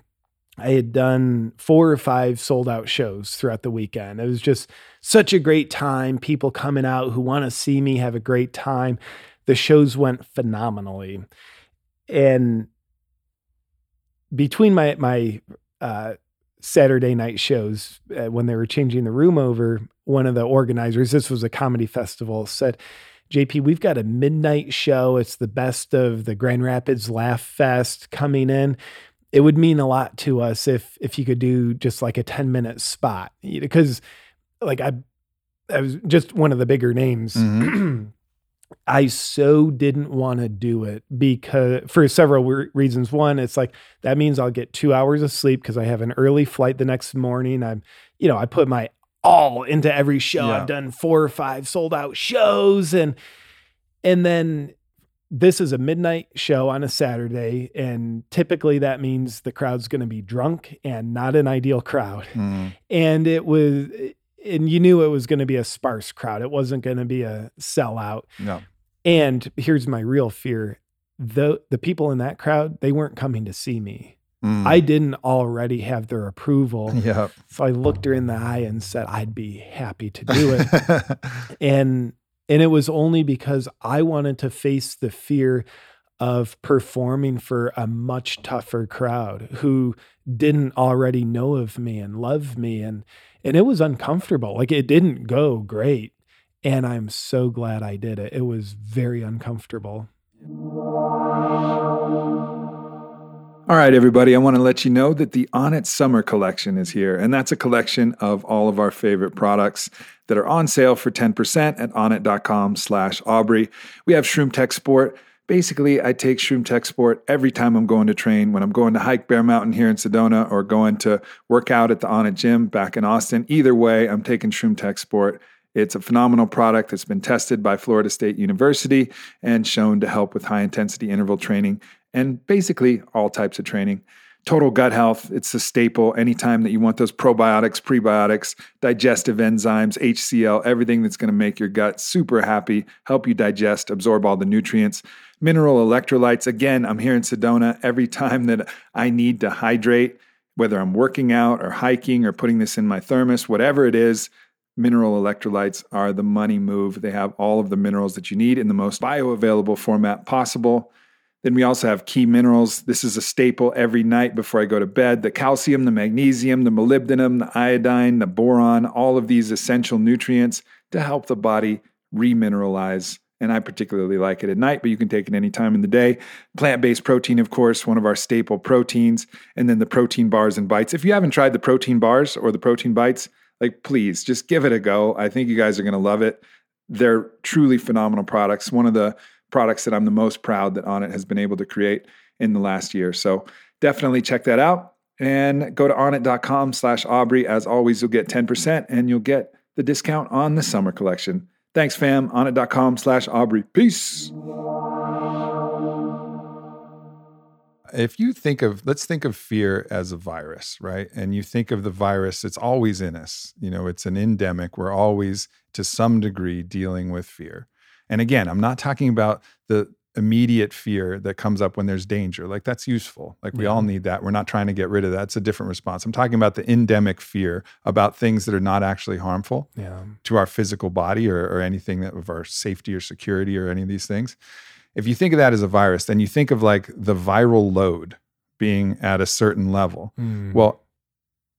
I had done four or five sold out shows throughout the weekend. It was just such a great time. People coming out who want to see me have a great time. The shows went phenomenally. And between my, my, uh, Saturday night shows uh, when they were changing the room over. One of the organizers, this was a comedy festival, said, JP, we've got a midnight show. It's the best of the Grand Rapids Laugh Fest coming in. It would mean a lot to us if if you could do just like a 10 minute spot. Because like I I was just one of the bigger names. Mm-hmm. [clears throat] I so didn't want to do it because for several re- reasons. One, it's like that means I'll get two hours of sleep because I have an early flight the next morning. I'm, you know, I put my all into every show. Yeah. I've done four or five sold out shows, and and then this is a midnight show on a Saturday, and typically that means the crowd's going to be drunk and not an ideal crowd. Mm. And it was, and you knew it was going to be a sparse crowd. It wasn't going to be a sellout. No. And here's my real fear: the the people in that crowd, they weren't coming to see me. Mm. I didn't already have their approval. [laughs] Yep. So I looked her in the eye and said, I'd be happy to do it. [laughs] and and it was only because I wanted to face the fear of performing for a much tougher crowd who didn't already know of me and love me and and it was uncomfortable. Like it didn't go great. And I'm so glad I did it. It was very uncomfortable. All right, everybody, I want to let you know that the Onnit Summer Collection is here, and that's a collection of all of our favorite products that are on sale for 10% at onnit.com slash Aubrey. We have Shroom Tech Sport. Basically, I take Shroom Tech Sport every time I'm going to train, when I'm going to hike Bear Mountain here in Sedona or going to work out at the Onnit Gym back in Austin. Either way, I'm taking Shroom Tech Sport. It's a phenomenal product that's been tested by Florida State University and shown to help with high intensity interval training and basically all types of training. Total gut health, it's a staple anytime that you want those probiotics, prebiotics, digestive enzymes, HCl, everything that's going to make your gut super happy, help you digest, absorb all the nutrients. Mineral electrolytes, again, I'm here in Sedona every [laughs] time that I need to hydrate, whether I'm working out or hiking or putting this in my thermos, whatever it is, mineral electrolytes are the money move. They have all of the minerals that you need in the most bioavailable format possible. Then we also have key minerals. This is a staple every night before I go to bed. The calcium, the magnesium, the molybdenum, the iodine, the boron, all of these essential nutrients to help the body remineralize. And I particularly like it at night, but you can take it any time in the day. Plant based protein, of course, one of our staple proteins. And then the protein bars and bites. If you haven't tried the protein bars or the protein bites, like please just give it a go. I think you guys are going to love it. They're truly phenomenal products. One of the products that I'm the most proud that Onnit has been able to create in the last year. So definitely check that out and go to onnit.com slash Aubrey. As always, you'll get 10% and you'll get the discount on the summer collection. Thanks, fam. Onnit.com slash Aubrey. Peace. if you think of let's think of fear as a virus right and you think of the virus it's always in us you know it's an endemic we're always to some degree dealing with fear and again i'm not talking about the immediate fear that comes up when there's danger like that's useful like we Yeah. all need that we're not trying to get rid of that it's a different response i'm talking about the endemic fear about things that are not actually harmful Yeah. to our physical body or, or anything that of our safety or security or any of these things. If you think of that as a virus, then you think of like the viral load being at a certain level. Mm. Well,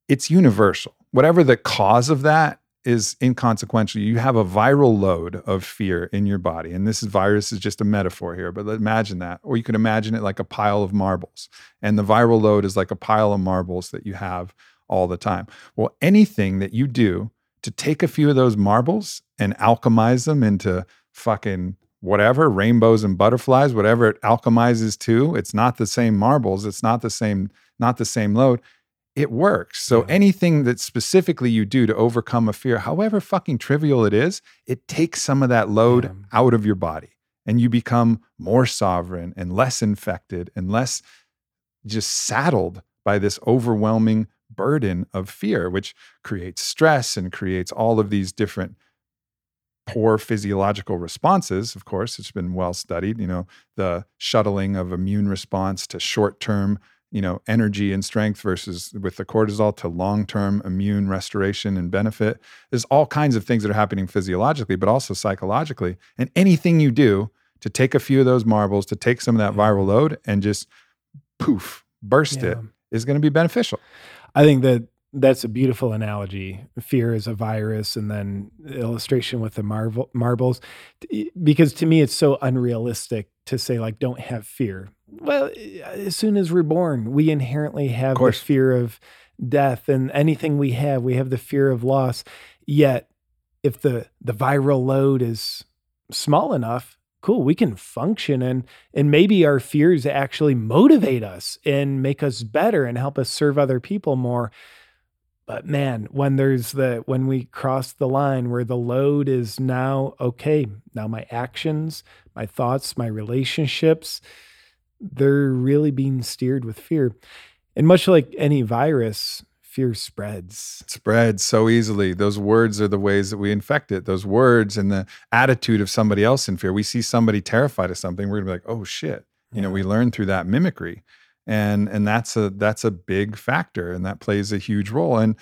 it's universal. Whatever the cause of that is inconsequential. You have a viral load of fear in your body. And this virus is just a metaphor here, but imagine that. Or you could imagine it like a pile of marbles. And the viral load is like a pile of marbles that you have all the time. Well, anything that you do to take a few of those marbles and alchemize them into fucking whatever, rainbows and butterflies, whatever it alchemizes to, it's not the same marbles, it's not the same not the same load. It works. So Yeah. anything that specifically you do to overcome a fear, however fucking trivial it is, it takes some of that load Yeah. out of your body and you become more sovereign and less infected and less just saddled by this overwhelming burden of fear, which creates stress and creates all of these different poor physiological responses. Of course, it's been well studied, you know, the shuttling of immune response to short term, you know, energy and strength versus with the cortisol to long term immune restoration and benefit. There's all kinds of things that are happening physiologically, but also psychologically. And anything you do to take a few of those marbles, to take some of that viral mm-hmm. load and just poof, burst it Yeah. is going to be beneficial. I think that that's a beautiful analogy. Fear is a virus, and then illustration with the marvel, marbles. Because to me, it's so unrealistic to say like, don't have fear. Well, eh, as soon as we're born, we inherently have the fear of death, and anything we have, we have the fear of loss. Yet, if the the viral load is small enough, cool, we can function and and maybe our fears actually motivate us and make us better and help us serve other people more. But man, when there's the when we cross the line where the load is now okay, now my actions, my thoughts, my relationships, they're really being steered with fear. And much like any virus, fear spreads. spreads so easily. Those words are the ways that we infect it. Those words and the attitude of somebody else in fear. We see somebody terrified of something, we're gonna be like, oh shit. You know, we learn through that mimicry. And and that's a that's a big factor and that plays a huge role. And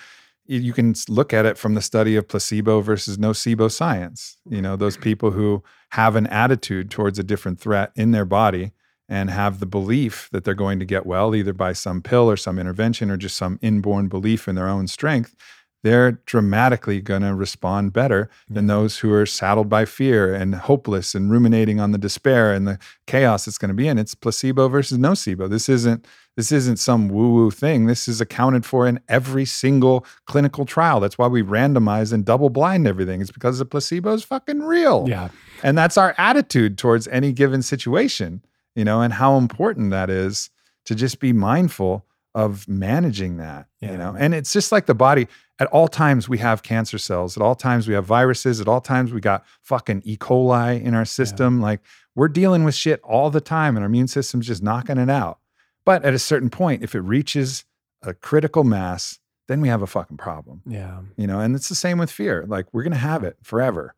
you can look at it from the study of placebo versus nocebo science. You know, those people who have an attitude towards a different threat in their body and have the belief that they're going to get well, either by some pill or some intervention or just some inborn belief in their own strength, they're dramatically going to respond better than those who are saddled by fear and hopeless and ruminating on the despair and the chaos it's going to be in. It's placebo versus nocebo. This isn't this isn't some woo-woo thing. This is accounted for in every single clinical trial. That's why we randomize and double blind everything. It's because the placebo is fucking real. Yeah. And that's our attitude towards any given situation, you know, and how important that is to just be mindful of managing that, Yeah. you know. And it's just like the body. At all times we have cancer cells. At all times we have viruses. At all times we got fucking E. coli in our system. Like we're dealing with shit all the time and our immune system's just knocking it out. But at a certain point, if it reaches a critical mass, then we have a fucking problem Yeah. you know and it's the same with fear like we're going to have it forever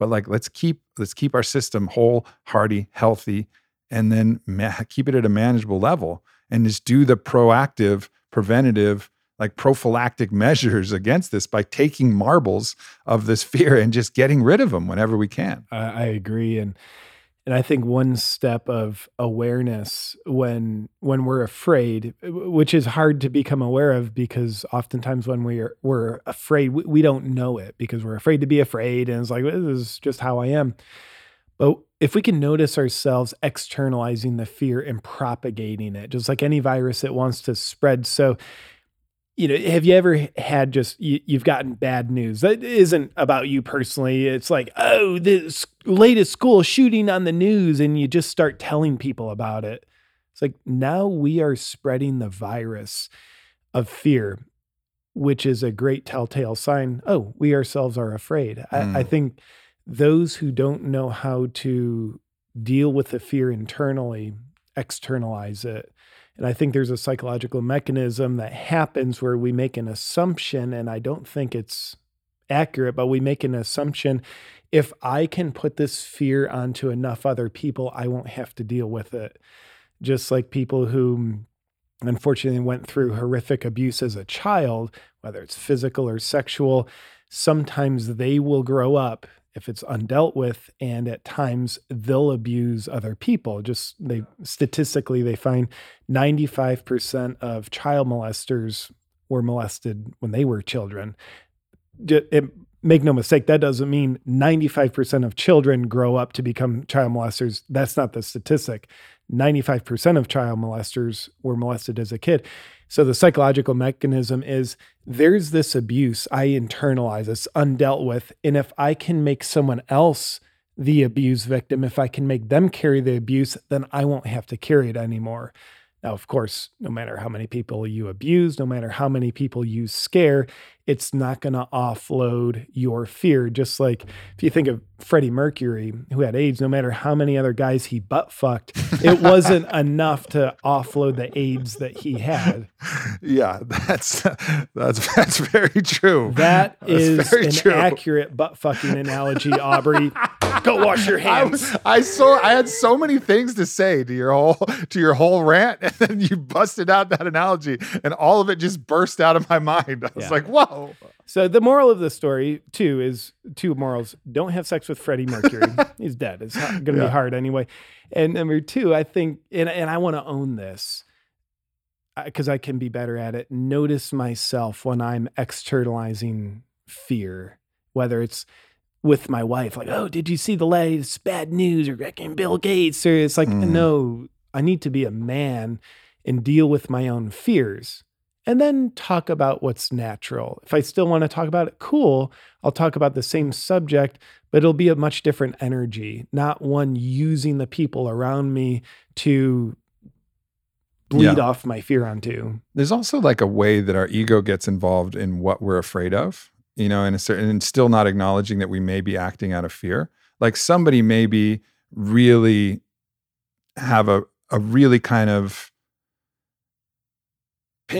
but like let's keep let's keep our system whole hearty healthy and then ma- keep it at a manageable level and just do the proactive preventative like prophylactic [laughs] measures against this by taking marbles of this fear and just getting rid of them whenever we can I, I agree, and and I think one step of awareness when when we're afraid, which is hard to become aware of because oftentimes when we are we're afraid, we, we don't know it because we're afraid to be afraid, and it's like this is just how I am. But if we can notice ourselves externalizing the fear and propagating it, just like any virus, it wants to spread. So you know, have you ever had just you, you've gotten bad news that isn't about you personally? It's like, oh, this latest school shooting on the news, and you just start telling people about it. It's like now we are spreading the virus of fear, which is a great telltale sign. Oh, we ourselves are afraid. I, I mm. think those who don't know how to deal with the fear internally externalize it. And I think there's a psychological mechanism that happens where we make an assumption, and I don't think it's accurate, but we make an assumption if I can put this fear onto enough other people, I won't have to deal with it. Just like people who mm, unfortunately went through horrific abuse as a child, whether it's physical or sexual, sometimes they will grow up if it's undealt with and at times they'll abuse other people. Just they statistically they find 95% of child molesters were molested when they were children. It, make no mistake that doesn't mean 95% of children grow up to become child molesters. That's not the statistic. 95% of child molesters were molested as a kid so the psychological mechanism is there's this abuse I internalize, it's undealt with. And if I can make someone else the abuse victim, if I can make them carry the abuse, then I won't have to carry it anymore. Now, of course, no matter how many people you abuse, no matter how many people you scare, it's not going to offload your fear. Just like if you think of Freddie Mercury, who had AIDS, no matter how many other guys he butt fucked, it [laughs] wasn't enough to offload the AIDS that he had. yeah that's that's that's very true That That's is an true. accurate butt fucking analogy, Aubrey. Go wash your [laughs] hands. was- I saw I had so many things to say to your whole to your whole rant, [laughs] and then you busted out that analogy, and all of it just burst out of my mind. I was Yeah. like, "Whoa!" So the moral of the story, too, is two morals. Don't have sex with Freddie Mercury. [laughs] He's dead. It's going to Yeah. be hard anyway. And number two, I think, and, and I want to own this because I can be better at it. Notice myself when I'm externalizing fear, whether it's with my wife, like, oh, did you see the latest bad news or fucking Bill Gates? Or it's like, Mm. no, I need to be a man and deal with my own fears and then talk about what's natural. If I still want to talk about it, cool. I'll talk about the same subject, but it'll be a much different energy, not one using the people around me to bleed Yeah. off my fear onto. There's also like a way that our ego gets involved in what we're afraid of, you know, and a certain and still not acknowledging that we may be acting out of fear. Like somebody maybe really have a a really kind of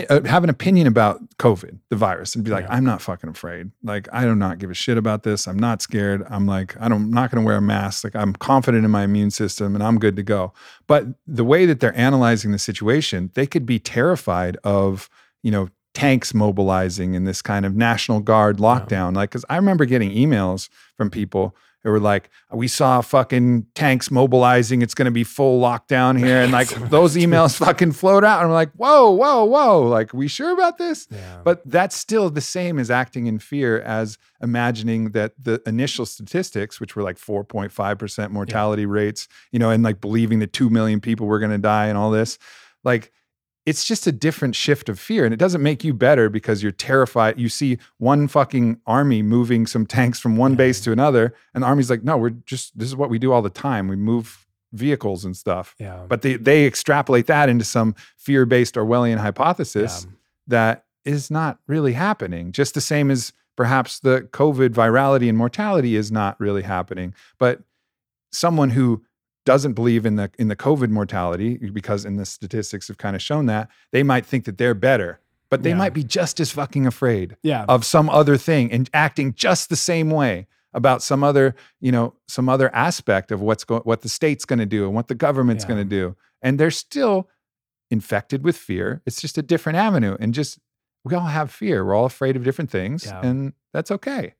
Uh, have an opinion about COVID, the virus, and be like, Yeah. I'm not fucking afraid. Like, I do not give a shit about this. I'm not scared. I'm like, I don't, I'm not going to wear a mask. Like, I'm confident in my immune system and I'm good to go. But the way that they're analyzing the situation, they could be terrified of, you know, tanks mobilizing in this kind of National Guard lockdown. Like, because I remember getting emails from people who were like, we saw fucking tanks mobilizing. It's going to be full lockdown here. And like [laughs] those emails [laughs] fucking float out. And I'm like, whoa, whoa, whoa. Like, we sure about this? Yeah. But that's still the same as acting in fear as imagining that the initial statistics, which were like 4.5% mortality rates, you know, and like believing that 2 million people were going to die and all this, like, it's just a different shift of fear. And it doesn't make you better because you're terrified. You see one fucking army moving some tanks from one base to another, and the army's like, no, we're just, this is what we do all the time. We move vehicles and stuff. yeah. But they, they extrapolate that into some fear based Orwellian hypothesis Yeah. that is not really happening. Just the same as perhaps the COVID virality and mortality is not really happening. But someone who doesn't believe in the in the COVID mortality, because in the statistics have kind of shown that, they might think that they're better. But they Yeah. might be just as fucking afraid yeah. of some other thing and acting just the same way about some other, you know, some other aspect of what's going what the state's going to do and what the government's Yeah. going to do. And they're still infected with fear. It's just a different avenue and just we all have fear. We're all afraid of different things and that's okay.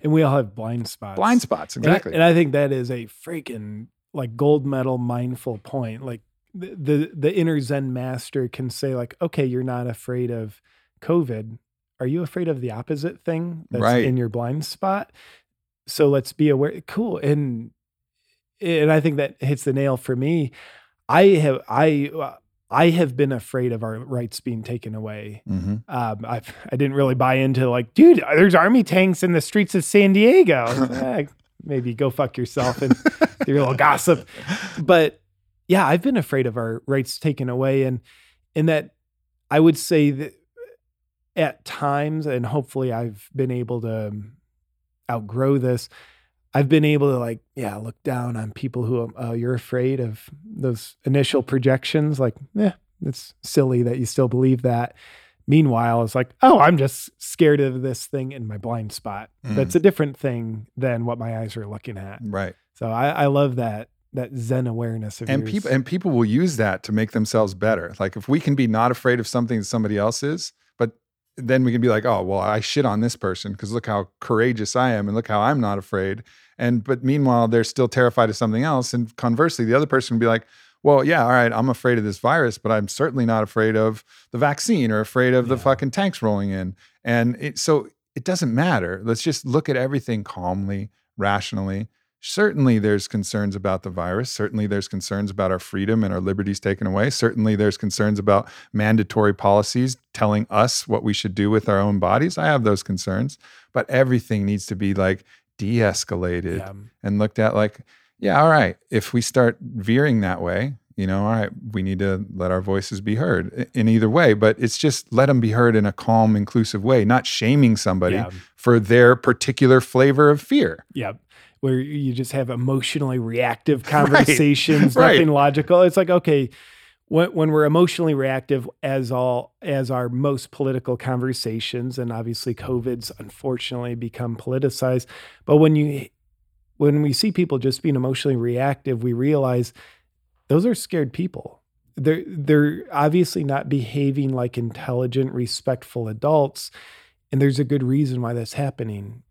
and we all have blind spots. Blind spots, And I- exactly. And I, think that is a freaking like gold medal mindful point. Like the, the the inner Zen master can say like, okay, you're not afraid of COVID. Are you afraid of the opposite thing that's Right. in your blind spot? So let's be aware. Cool. And and I think that hits the nail for me. I have I uh, I have been afraid of our rights being taken away hmm um, I I didn't really buy into like, dude, there's army tanks in the streets of San Diego. Maybe go fuck yourself and [laughs] do your little gossip. But yeah, I've been afraid of our rights taken away, and in that I would say that at times, and hopefully I've been able to um, outgrow this. I've been able to like, yeah, look down on people who, oh, you're afraid of those initial projections. Like, yeah, it's silly that you still believe that. Meanwhile, it's like, oh, I'm just scared of this thing in my blind spot. Mm. That's a different thing than what my eyes are looking at. Right. So I, I love that that Zen awareness of And yours. people and people will use that to make themselves better. Like if we can be not afraid of something that somebody else is, but then we can be like, oh, well, I shit on this person because look how courageous I am and look how I'm not afraid. And but meanwhile, they're still terrified of something else. And conversely, the other person would be like, well, yeah, all right, I'm afraid of this virus, but I'm certainly not afraid of the vaccine or afraid of the fucking tanks rolling in. And it, so it doesn't matter. Let's just look at everything calmly, rationally. Certainly, there's concerns about the virus. Certainly, there's concerns about our freedom and our liberties taken away. Certainly, there's concerns about mandatory policies telling us what we should do with our own bodies. I have those concerns, but everything needs to be like de escalated Yeah. and looked at like, yeah, all right, if we start veering that way, you know, all right, we need to let our voices be heard in either way, but it's just let them be heard in a calm, inclusive way, not shaming somebody Yeah. for their particular flavor of fear. Yep. Where you just have emotionally reactive [laughs] conversations, Right. nothing logical. It's like, okay, when, when we're emotionally reactive as all as our most political conversations, and obviously COVID's unfortunately become politicized. But when you when we see people just being emotionally reactive, we realize those are scared people. They're they're obviously not behaving like intelligent, respectful adults. And there's a good reason why that's happening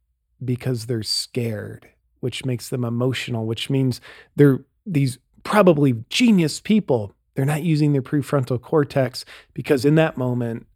because they're scared, which makes them emotional, which means they're these probably genius people. They're not using their prefrontal cortex because in that moment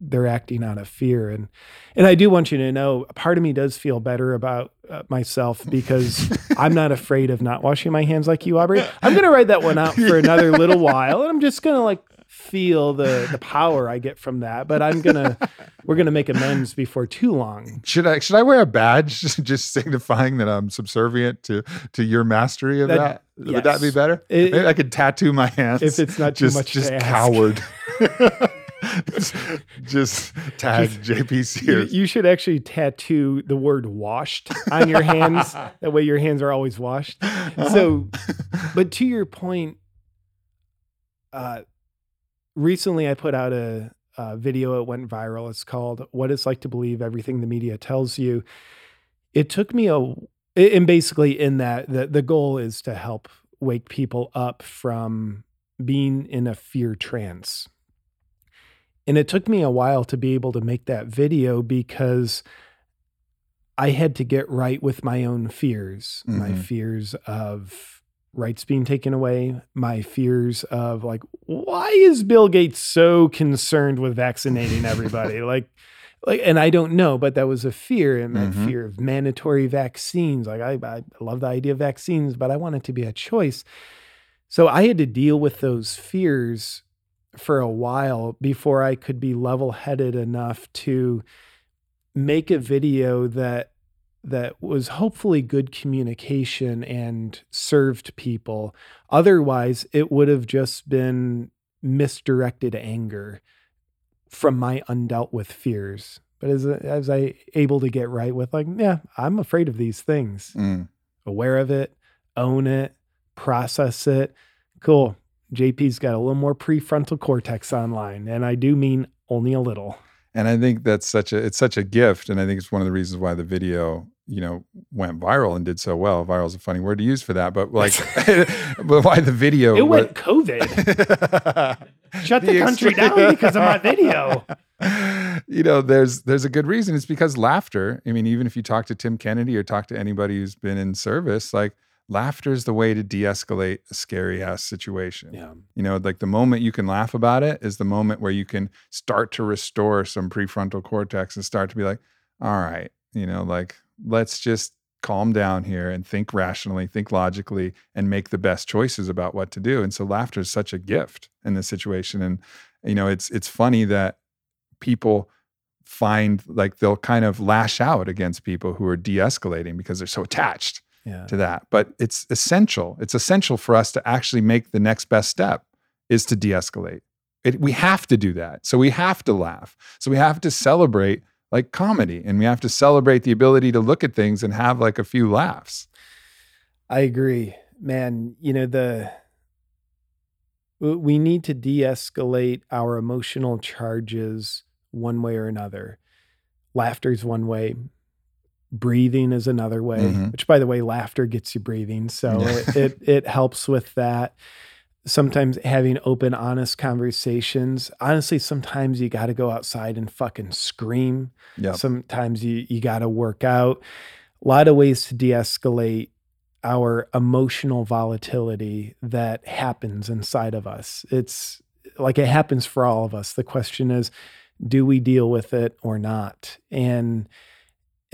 they're acting out of fear and and I do want you to know part of me does feel better about uh, myself because [laughs] I'm not afraid of not washing my hands like you Aubrey. I'm going to write that one out for another [laughs] little while and I'm just going to like feel the the power I get from that. But I'm gonna we're gonna make amends before too long. Should I should I wear a badge [laughs] just signifying that I'm subservient to to your mastery of that? That- Would that be better? It- Maybe I could tattoo my hands. If it's not too just, much to just coward. [laughs] just, tag JP You, Sears. you should actually tattoo the word washed on your hands. [laughs] that way your hands are always washed. So, but to your point, uh, recently I put out a, a video. It went viral. It's called "What It's Like to Believe Everything the Media Tells You." It took me a, and basically in that the the goal is to help wake people up from being in a fear trance. And it took me a while to be able to make that video because I had to get right with my own fears, my Mhm. fears of rights being taken away, my fears of like, why is Bill Gates so concerned with vaccinating [laughs] everybody? like, like, and I don't know, but that was a fear, and that Mhm. fear of mandatory vaccines. Like, I, I love the idea of vaccines, but I want it to be a choice. So I had to deal with those fears for a while before I could be level headed enough to make a video that that was hopefully good communication and served people. Otherwise, it would have just been misdirected anger from my undealt with fears. But as as I able to get right with like, yeah, I'm afraid of these things. Mm. Aware of it, own it, process it. Cool. JP's got a little more prefrontal cortex online, and I do mean only a little. And I think that's such a it's such a gift, and I think it's one of the reasons why the video you know went viral and did so well. Viral is a funny word to use for that, but like, [laughs] [laughs] but why the video? It wa- went COVID. [laughs] Shut the, The country extreme- down because of my video. you know, there's there's a good reason. It's because laughter. I mean, even if you talk to Tim Kennedy or talk to anybody who's been in service, like laughter is the way to de-escalate a scary ass situation. Yeah. You know, like the moment you can laugh about it is the moment where you can start to restore some prefrontal cortex and start to be like, all right, you know, like let's just calm down here and think rationally, think logically, and make the best choices about what to do. And so laughter is such a gift in this situation. And you know, it's it's funny that people find like they'll kind of lash out against people who are de-escalating because they're so attached Yeah. to that. But it's essential. It's essential for us to actually make the next best step is to de-escalate. It, we have to do that. So we have to laugh. So we have to celebrate like comedy and we have to celebrate the ability to look at things and have like a few laughs. I agree. Man, you know, the we need to de-escalate our emotional charges one way or another. Laughter is one way. Breathing is another way, Mhm. which by the way, laughter gets you breathing. So it, it [laughs] it helps with that. Sometimes having open, honest conversations. Honestly, sometimes you got to go outside and fucking scream. Yeah. Sometimes you you got to work out. A lot of ways to de-escalate our emotional volatility that happens inside of us. It's like it happens for all of us. The question is, do we deal with it or not? And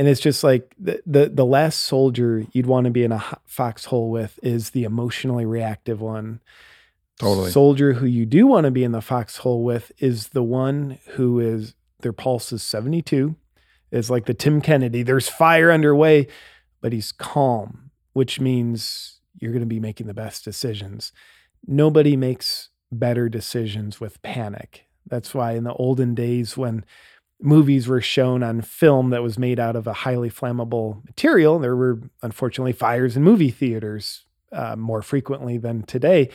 and it's just like the the, the last soldier you'd want to be in a foxhole with is the emotionally reactive one. Totally. Soldier who you do want to be in the foxhole with is the one who is their pulse is 72. It's like the Tim Kennedy. There's fire underway, but he's calm, which means you're going to be making the best decisions. Nobody makes better decisions with panic. That's why in the olden days when movies were shown on film that was made out of a highly flammable material, there were unfortunately fires in movie theaters uh, more frequently than today.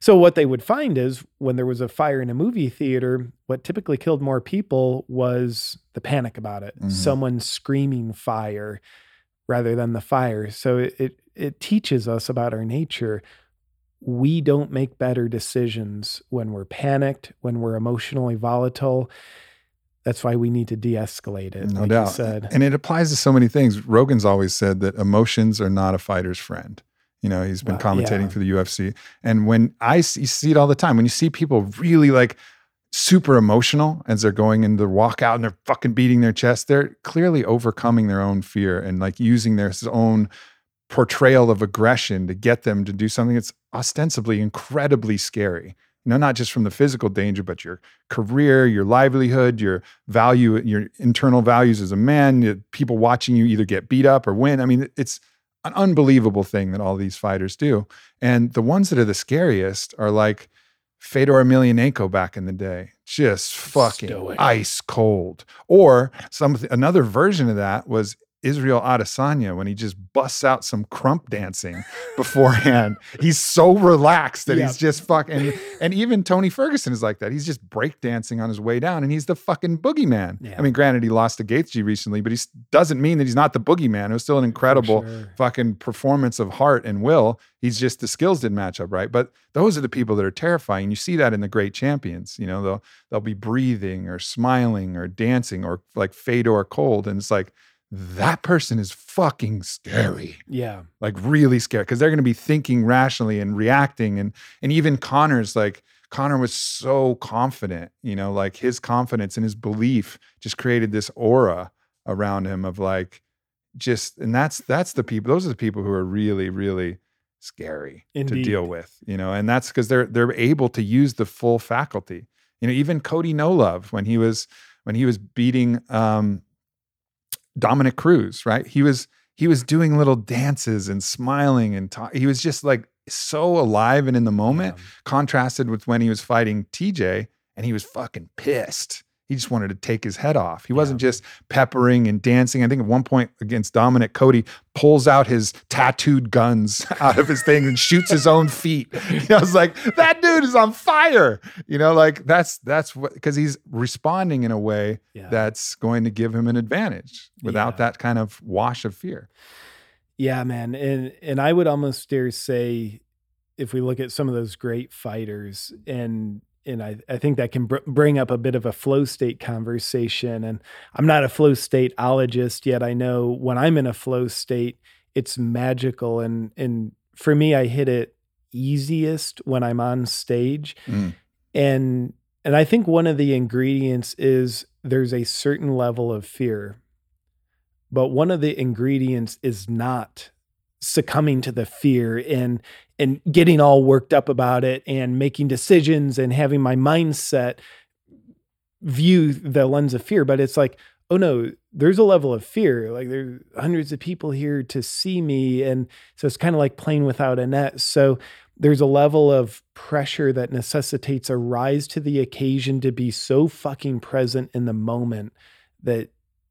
So what they would find is when there was a fire in a movie theater, what typically killed more people was the panic about it. Mhm. Someone screaming fire rather than the fire. So it, it it teaches us about our nature. We don't make better decisions when we're panicked, when we're emotionally volatile. That's why we need to de-escalate it. No like doubt. You said. And it applies to so many things. Rogan's always said that emotions are not a fighter's friend. You know, he's been Wow, commentating yeah. for the UFC. And when I see, you see it all the time, when you see people really like super emotional as they're going in the walkout and they're fucking beating their chest, they're clearly overcoming their own fear and like using their own portrayal of aggression to get them to do something that's ostensibly incredibly scary. You know, not just from the physical danger, but your career, your livelihood, your value, your internal values as a man, people watching you either get beat up or win. I mean, it's an unbelievable thing that all these fighters do. And the ones that are the scariest are like Fedor Emelianenko back in the day, just fucking Stoic. ice cold. Or some another version of that was Israel Adesanya when he just busts out some crump dancing beforehand. he's so relaxed that yep. he's just fucking. And, even Tony Ferguson is like that. He's just breakdancing on his way down, and he's the fucking boogeyman. Yeah. I mean, granted, he lost to Gaethje recently, but he doesn't mean that he's not the boogeyman. It was still an incredible sure. fucking performance of heart and will. He's just the skills didn't match up right. But those are the people that are terrifying. You see that in the great champions. You know, they'll they'll be breathing or smiling or dancing or like Fedor cold, and it's like that person is fucking scary. Yeah. Like really scary because they're going to be thinking rationally and reacting and and even Conor's like Conor was so confident, you know, like his confidence and his belief just created this aura around him of like just and that's that's the people those are the people who are really really scary Indeed. to deal with, you know, and that's because they're they're able to use the full faculty. You know, even Cody No Love when he was when he was beating um Dominick Cruz, right? He was he was doing little dances and smiling and. He was just like so alive and in the moment, yeah. contrasted with when he was fighting TJ and he was fucking pissed. He just wanted to take his head off. He wasn't just peppering and dancing. I think at one point against Dominick, Cody pulls out his tattooed guns [laughs] out of his thing and shoots his own feet. You [laughs] know, I was like, that dude is on fire. You know, like that's that's what because he's responding in a way yeah. that's going to give him an advantage without yeah. that kind of wash of fear. Yeah, man. And and I would almost dare say if we look at some of those great fighters and and I, I think that can br- bring up a bit of a flow state conversation. And I'm not a flow stateologist yet. I know when I'm in a flow state, it's magical. And and for me, I hit it easiest when I'm on stage. Mm. And and I think one of the ingredients is there's a certain level of fear. But one of the ingredients is not succumbing to the fear and and getting all worked up about it and making decisions and having my mindset view the lens of fear. But it's like oh no there's a level of fear. Like there's hundreds of people here to see me. And so it's kind of like playing without a net. So there's a level of pressure that necessitates a rise to the occasion to be so fucking present in the moment that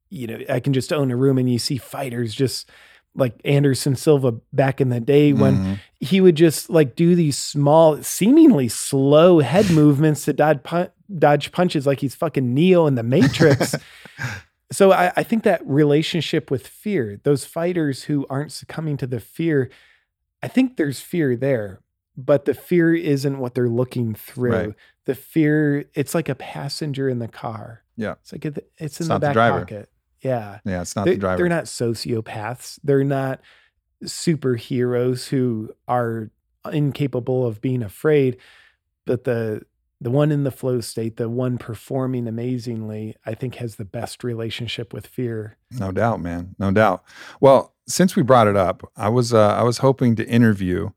you know i can just own a room and you see fighters just like Anderson Silva back in the day when mm-hmm. he would just like do these small, seemingly slow head [laughs] movements to dodge, pun- dodge punches like he's fucking Neo in the Matrix. [laughs] so I, I, think that relationship with fear, those fighters who aren't succumbing to the fear, I think there's fear there, but the fear isn't what they're looking through. Right. The fear, it's like a passenger in the car. Yeah. It's like it's in it's the back the pocket. Yeah. Yeah, it's not they're, the driver. They're not sociopaths. They're not superheroes who are incapable of being afraid. But the the one in the flow state, the one performing amazingly, I think has the best relationship with fear. No doubt, man. No doubt. Well, since we brought it up, I was uh, I was hoping to interview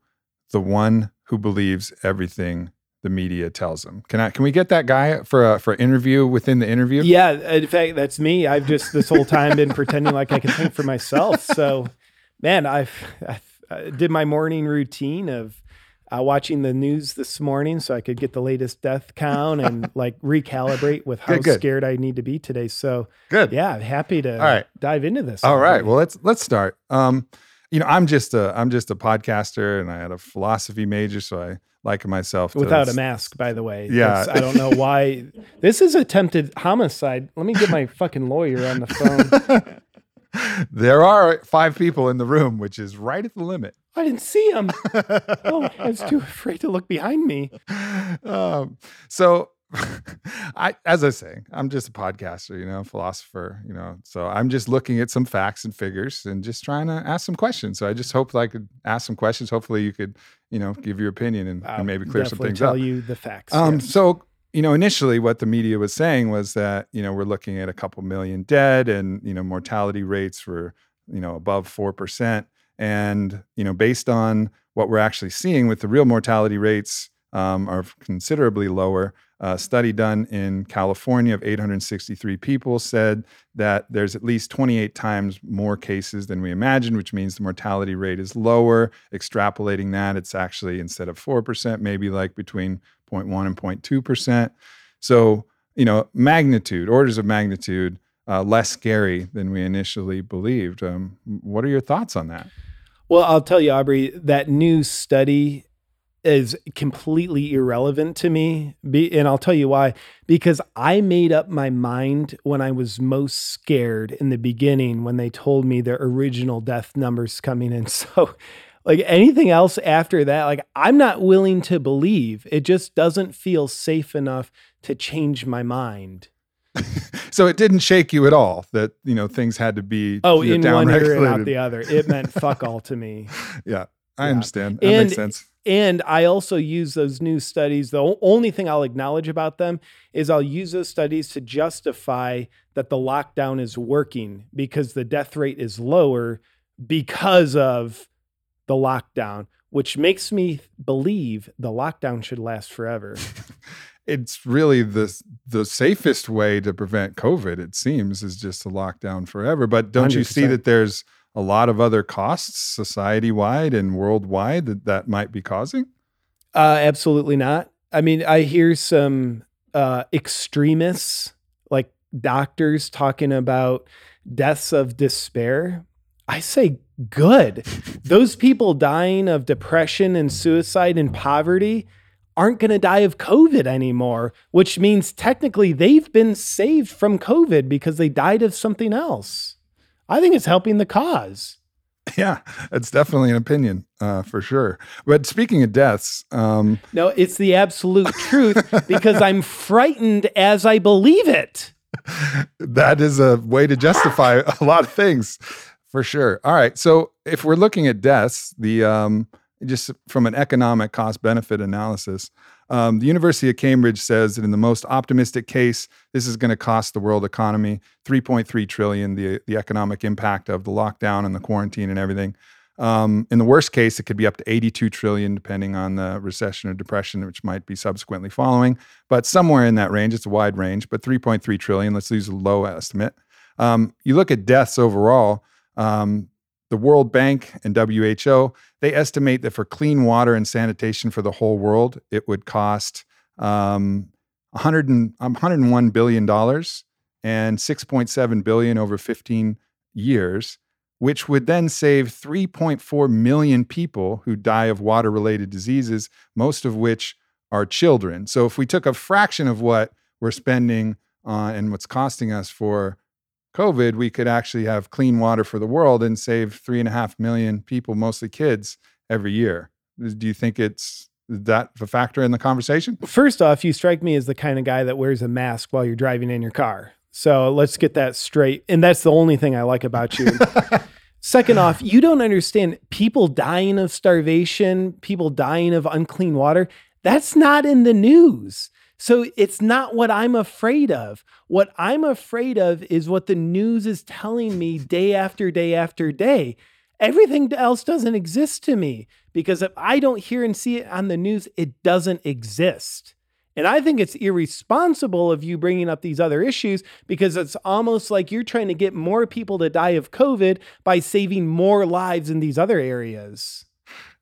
the one who believes everything the media tells them. Can I? Can we get that guy for a for an interview within the interview? Yeah, in fact, that's me. I've just this whole time been pretending like I can think for myself. So, man, I've, i I did my morning routine of uh, watching the news this morning so I could get the latest death count and [laughs] like recalibrate with how good, good. scared I need to be today. So good. Yeah, happy to All right. dive into this. All right. Well, let's let's start. Um, you know, I'm just a I'm just a podcaster and I had a philosophy major, so I like myself without a mask by the way. Yeah. I don't know why. [laughs] This is attempted homicide. Let me get my fucking lawyer on the phone. [laughs] There are five people in the room which is right at the limit. I didn't see him [laughs] oh i was too afraid to look behind me. Um, so I, as I say, I'm just a podcaster, you know, philosopher, you know. So I'm just looking at some facts and figures and just trying to ask some questions. So I just hope I could ask some questions. Hopefully, you could, you know, give your opinion and, and maybe clear some things tell up. Tell you the facts. Um, yes. So you know, initially, what the media was saying was that you know we're looking at a couple million dead, and you know, mortality rates were you know above four percent, and you know, based on what we're actually seeing with the real mortality rates um, are considerably lower. A study done in California of 863 people said that there's at least 28 times more cases than we imagined, which means the mortality rate is lower. Extrapolating that, it's actually instead of 4%, maybe like between 0.1 and 0.2%. So, you know, magnitude, orders of magnitude uh, less scary than we initially believed. Um, what are your thoughts on that? Well, I'll tell you, Aubrey, that new study is completely irrelevant to me. Be, and I'll tell you why. Because I made up my mind when I was most scared in the beginning when they told me the original death numbers coming in. [laughs] So, like anything else after that, like I'm not willing to believe. It just doesn't feel safe enough to change my mind. [laughs] so it didn't shake you at all that you know things had to be oh in one ear and out the other. It meant fuck [laughs] all to me. Yeah, I yeah. understand. That and, makes sense. And I also use those new studies. The only thing I'll acknowledge about them is I'll use those studies to justify that the lockdown is working because the death rate is lower because of the lockdown, which makes me believe the lockdown should last forever. [laughs] it's really the the safest way to prevent COVID. It seems is just to lock down forever. But don't 100%. you see that there's a lot of other costs society wide and worldwide that that might be causing? Uh, absolutely not. I mean, I hear some uh, extremists like doctors talking about deaths of despair. I say good. [laughs] Those people dying of depression and suicide and poverty aren't going to die of COVID anymore, which means technically they've been saved from COVID because they died of something else. I think it's helping the cause. Yeah, it's definitely an opinion uh, for sure. But speaking of deaths, um, no, it's the absolute truth because I'm frightened as I believe it. [laughs] That is a way to justify a lot of things for sure. All right. So if we're looking at deaths, the um, just from an economic cost benefit analysis, um, the University of Cambridge says that in the most optimistic case, this is going to cost the world economy 3.3 trillion. The the economic impact of the lockdown and the quarantine and everything. Um, in the worst case, it could be up to 82 trillion, depending on the recession or depression, which might be subsequently following. But somewhere in that range, it's a wide range. But 3.3 trillion. Let's use a low estimate. Um, you look at deaths overall. Um, the World Bank and WHO, they estimate that for clean water and sanitation for the whole world, it would cost um, 100 and, um, 101 billion dollars and 6.7 billion over 15 years, which would then save 3.4 million people who die of water-related diseases, most of which are children. So if we took a fraction of what we're spending on and what's costing us for COVID, we could actually have clean water for the world and save three and a half million people, mostly kids, every year. Do you think it's that a factor in the conversation? First off, you strike me as the kind of guy that wears a mask while you're driving in your car. So let's get that straight. And that's the only thing I like about you. [laughs] Second off, you don't understand people dying of starvation, people dying of unclean water. That's not in the news. So it's not what I'm afraid of. What I'm afraid of is what the news is telling me day after day after day. Everything else doesn't exist to me because if I don't hear and see it on the news, it doesn't exist. And I think it's irresponsible of you bringing up these other issues because it's almost like you're trying to get more people to die of COVID by saving more lives in these other areas.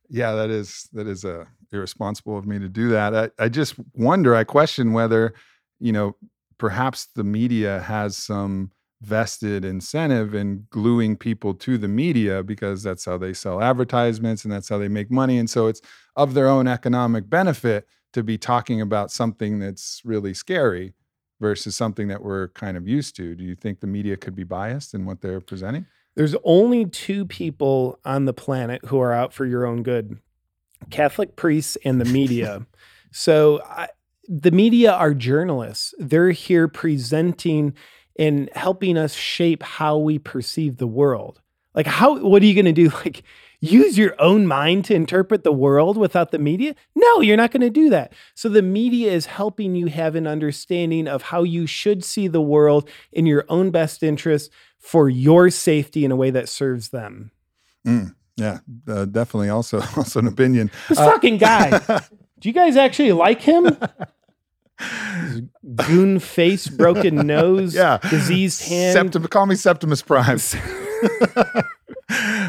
Yeah, that is that is a irresponsible of me to do that. I, I just wonder, I question whether, you know, perhaps the media has some vested incentive in gluing people to the media because that's how they sell advertisements and that's how they make money. And so it's of their own economic benefit to be talking about something that's really scary versus something that we're kind of used to. Do you think the media could be biased in what they're presenting? There's only two people on the planet who are out for your own good Catholic priests and the media. [laughs] so I, the media are journalists. They're here presenting and helping us shape how we perceive the world. Like how what are you going to do [laughs] like use your own mind to interpret the world without the media? No, you're not going to do that. So the media is helping you have an understanding of how you should see the world in your own best interest for your safety in a way that serves them. Mm. Yeah, uh, definitely. Also, [laughs] also an opinion. This uh, fucking guy. [laughs] Do you guys actually like him? His goon face, broken [laughs] nose, Yeah. diseased hand. Septim- call me Septimus Prime.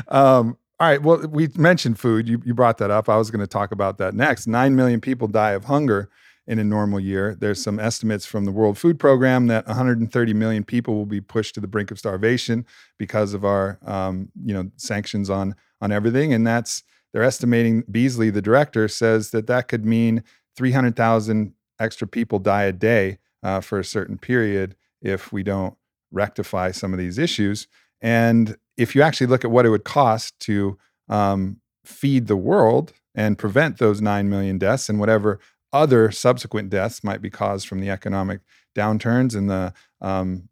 um, all right. Well, we mentioned food. You, you brought that up. I was going to talk about that next. Nine million people die of hunger in a normal year. There's some estimates from the World Food Program that 130 million people will be pushed to the brink of starvation because of our, um, you know, sanctions on on everything. And that's they're estimating. Beasley, the director, says that that could mean 300,000 extra people die a day uh, for a certain period if we don't rectify some of these issues. And if you actually look at what it would cost to um, feed the world and prevent those 9 million deaths and whatever other subsequent deaths might be caused from the economic downturns and the um,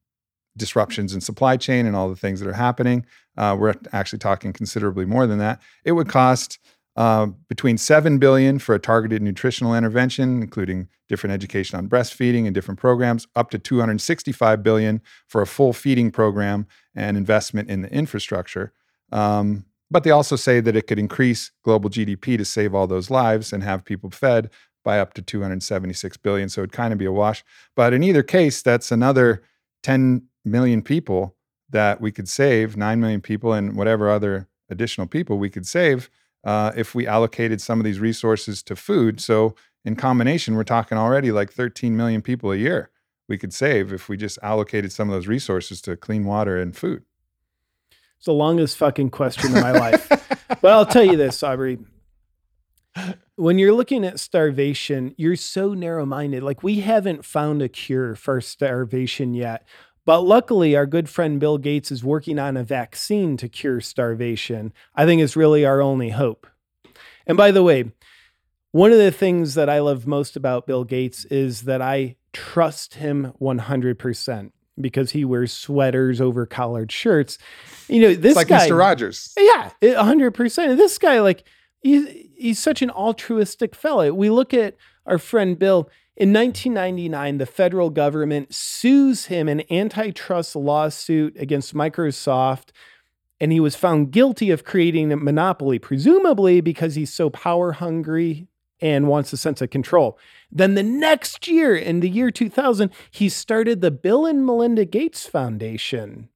disruptions in supply chain and all the things that are happening, uh, we're actually talking considerably more than that. It would cost uh, between seven billion for a targeted nutritional intervention, including different education on breastfeeding and different programs, up to 265 billion for a full feeding program and investment in the infrastructure. Um, but they also say that it could increase global GDP to save all those lives and have people fed by up to 276 billion. So it'd kind of be a wash. But in either case, that's another 10 million people that we could save, 9 million people, and whatever other additional people we could save uh, if we allocated some of these resources to food. So, in combination, we're talking already like 13 million people a year we could save if we just allocated some of those resources to clean water and food. It's the longest fucking question in my [laughs] life. but I'll tell you this, Aubrey. When you're looking at starvation, you're so narrow minded. Like, we haven't found a cure for starvation yet. But luckily, our good friend Bill Gates is working on a vaccine to cure starvation. I think it's really our only hope. And by the way, one of the things that I love most about Bill Gates is that I trust him 100% because he wears sweaters over collared shirts. You know, this It's like guy, Mr. Rogers. yeah, hundred percent. This guy, like, he's he's such an altruistic fella. We look at our friend Bill. In 1999, the federal government sues him in an antitrust lawsuit against Microsoft, and he was found guilty of creating a monopoly, presumably because he's so power hungry and wants a sense of control. Then the next year, in the year 2000, he started the Bill and Melinda Gates Foundation,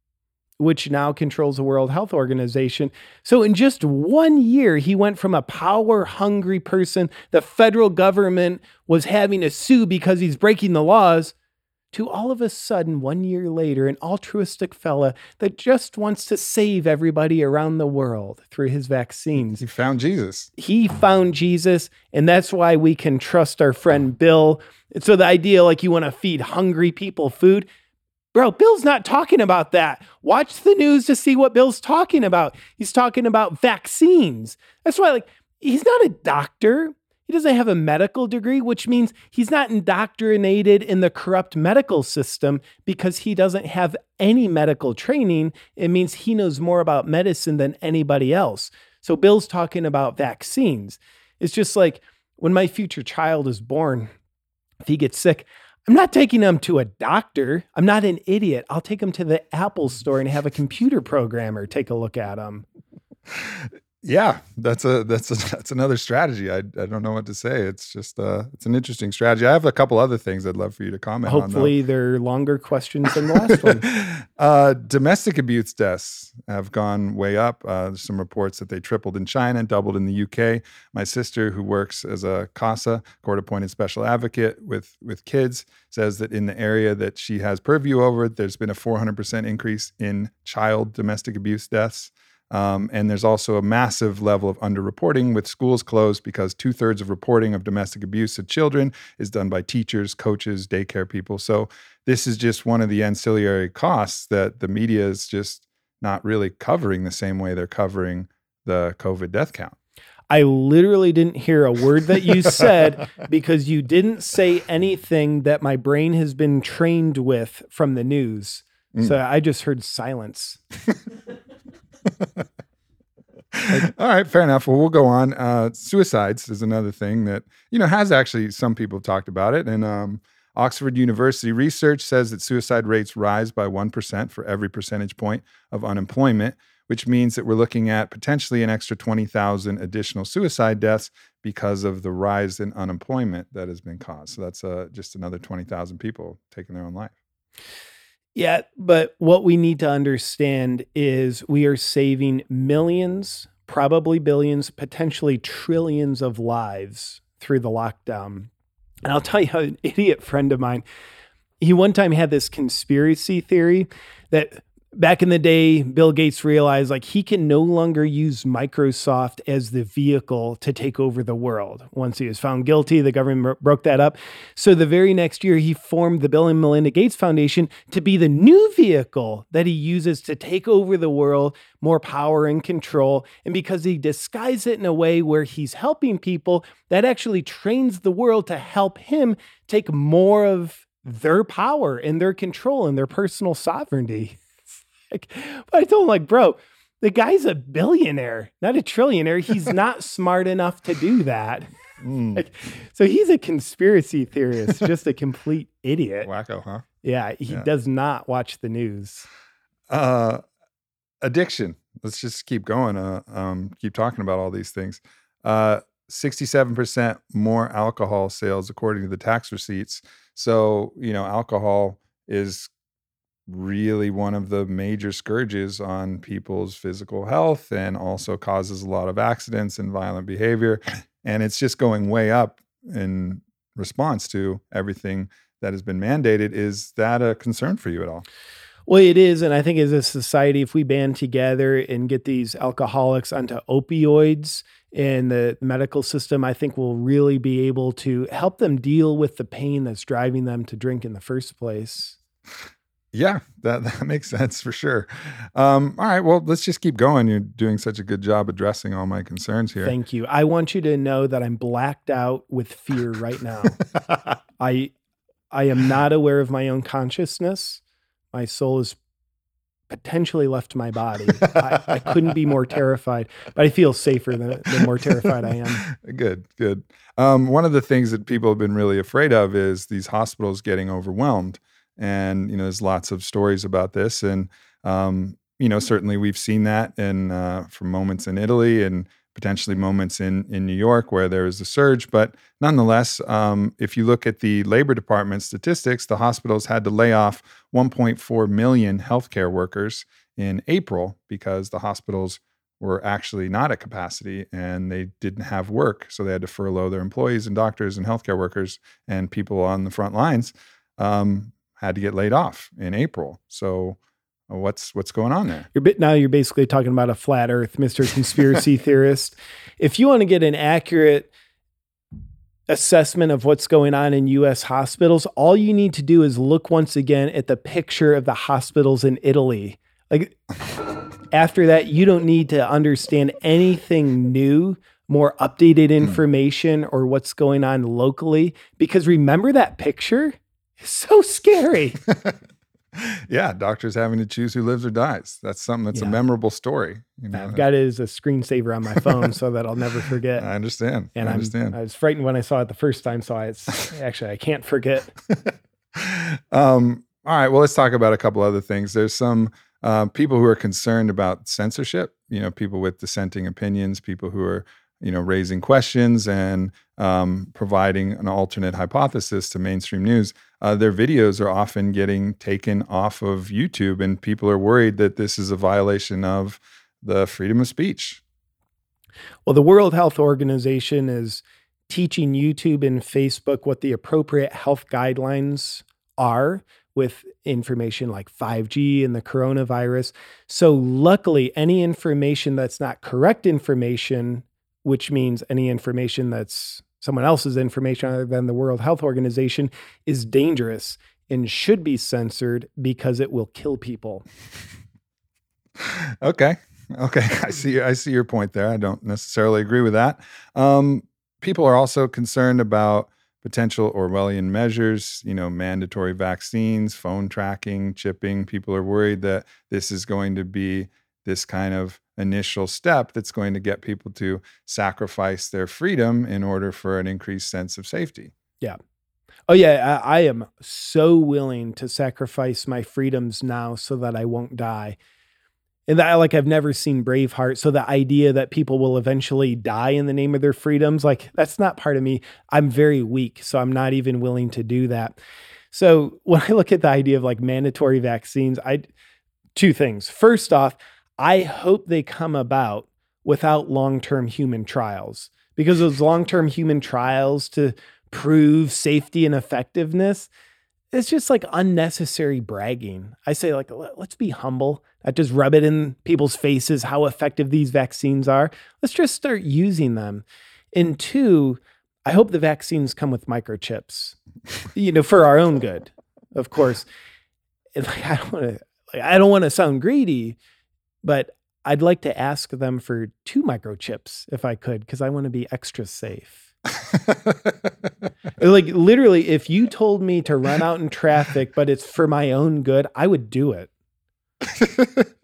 which now controls the World Health Organization. So, in just one year, he went from a power hungry person the federal government was having to sue because he's breaking the laws to all of a sudden, one year later, an altruistic fella that just wants to save everybody around the world through his vaccines He found Jesus. he found Jesus, and that's why we can trust our friend Bill. And so the idea like you want to feed hungry people food, bro, Bill's not talking about that. Watch the news to see what Bill's talking about. He's talking about vaccines. That's why, like, he's not a doctor. He doesn't have a medical degree, which means he's not indoctrinated in the corrupt medical system because he doesn't have any medical training. It means he knows more about medicine than anybody else. So Bill's talking about vaccines. It's just like when my future child is born, if he gets sick, I'm not taking him to a doctor. I'm not an idiot. I'll take him to the Apple store and have a computer programmer take a look at him. Yeah, that's a that's a [laughs] that's another strategy. I I don't know what to say. It's just uh it's an interesting strategy. I have a couple other things I'd love for you to comment on. Hopefully, they're longer questions than the last one. [laughs] uh, domestic abuse deaths have gone way up. Uh, there's some reports that they tripled in China, doubled in the UK. My sister, who works as a CASA, court-appointed special advocate with with kids, says that in the area that she has purview over, there's been a 400% increase in child domestic abuse deaths. Um, and there's also a massive level of underreporting with schools closed because two thirds of reporting of domestic abuse of children is done by teachers, coaches, daycare people. So this is just one of the ancillary costs that the media is just not really covering the same way they're covering the COVID death count. I literally didn't hear a word that you said [laughs] because you didn't say anything that my brain has been trained with from the news. Mm. So I just heard silence. [laughs] [laughs] All right, fair enough. Well, we'll go on. Uh, suicides is another thing that you know has actually some people have talked about it, and um, Oxford University research says that suicide rates rise by one percent for every percentage point of unemployment, which means that we're looking at potentially an extra twenty thousand additional suicide deaths because of the rise in unemployment that has been caused. So that's uh, just another 20,000 people taking their own life. Yeah, but what we need to understand is we are saving millions, probably billions, potentially trillions of lives through the lockdown. And I'll tell you, an [laughs] idiot friend of mine, he one time had this conspiracy theory that back in the day, Bill Gates realized like he can no longer use Microsoft as the vehicle to take over the world. Once he was found guilty, the government broke that up. So the very next year, he formed the Bill and Melinda Gates Foundation to be the new vehicle that he uses to take over the world, more power and control. And because he disguised it in a way where he's helping people, that actually trains the world to help him take more of their power and their control and their personal sovereignty. Like, but I told him, like, bro, the guy's a billionaire, not a trillionaire. He's [laughs] not smart enough to do that. Mm. Like, so he's a conspiracy theorist, just a complete idiot. Wacko, huh? Yeah, he yeah. does not watch the news. Uh, addiction. Let's just keep going. Uh, um, keep talking about all these things. Uh, 67% more alcohol sales according to the tax receipts. So, you know, alcohol is really one of the major scourges on people's physical health and also causes a lot of accidents and violent behavior. And it's just going way up in response to everything that has been mandated. Is that a concern for you at all? Well, it is. And I think as a society, if we band together and get these alcoholics onto opioids in the medical system, I think we'll really be able to help them deal with the pain that's driving them to drink in the first place. Yeah, that, [laughs] that makes sense for sure. Um, all right, well, let's just keep going. You're doing such a good job addressing all my concerns here. Thank you. I want you to know that I'm blacked out with fear right now. [laughs] I I am not aware of my own consciousness. My soul is potentially left my body. I, I, couldn't be more terrified, but I feel safer the, the more terrified I am. [laughs] Good, good. Um, one of the things that people have been really afraid of is these hospitals getting overwhelmed and you know there's lots of stories about this and um, you know certainly we've seen that in uh, from moments in italy and potentially moments in in new york where there is a surge but nonetheless um, if you look at the labor department statistics the hospitals had to lay off 1.4 million healthcare workers in april because the hospitals were actually not at capacity and they didn't have work so they had to furlough their employees and doctors and healthcare workers and people on the front lines. Um, had to get laid off in April. So uh, what's what's going on there? You're now you're basically talking about a flat Earth, Mister Conspiracy [laughs] Theorist. If you want to get an accurate assessment of what's going on in U.S. hospitals, all you need to do is look once again at the picture of the hospitals in Italy. Like after that, you don't need to understand anything new more updated hmm. information or what's going on locally because remember that picture [laughs] so scary. [laughs] yeah, doctors having to choose who lives or dies. That's something that's yeah. a memorable story. You know? I've got it as a screensaver on my phone so that I'll never forget. [laughs] I understand. And I understand. i was frightened when I saw it the first time, so it's actually I can't forget. um, all right, well, let's talk about a couple other things. There's some uh, people who are concerned about censorship. You know, people with dissenting opinions, people who are you know raising questions and um, providing an alternate hypothesis to mainstream news uh, their videos are often getting taken off of youtube and people are worried that this is a violation of the freedom of speech well the world health organization is teaching youtube and facebook what the appropriate health guidelines are with information like 5G and the coronavirus. So, luckily, any information that's not correct information which means any information that's someone else's information other than the World Health Organization is dangerous and should be censored because it will kill people. [laughs] okay. Okay. [laughs] I see I see your point there. I don't necessarily agree with that. Um, people are also concerned about potential Orwellian measures, you know, mandatory vaccines, phone tracking, chipping. People are worried that this is going to be this kind of initial step that's going to get people to sacrifice their freedom in order for an increased sense of safety. Yeah. Oh, yeah. I, I, am so willing to sacrifice my freedoms now so that I won't die. and that like I've never seen Braveheart. So the idea that people will eventually die in the name of their freedoms, like that's not part of me. I'm very weak, so I'm not even willing to do that. So [laughs] when I look at the idea of like mandatory vaccines, I two things. First off, I hope they come about without long-term human trials because those long-term human trials to prove safety and effectiveness it's just like unnecessary bragging. I say, like, let's be humble. I just rub it in people's faces how effective these vaccines are. Let's just start using them. And two, I hope the vaccines come with microchips, you know, for our own good, of course. like, I don't want to, like, I don't want to sound greedy, but I'd like to ask them for two microchips if I could, because I want to be extra safe. [laughs] like literally, if you told me to run out in traffic, but it's for my own good, I would do it. [laughs]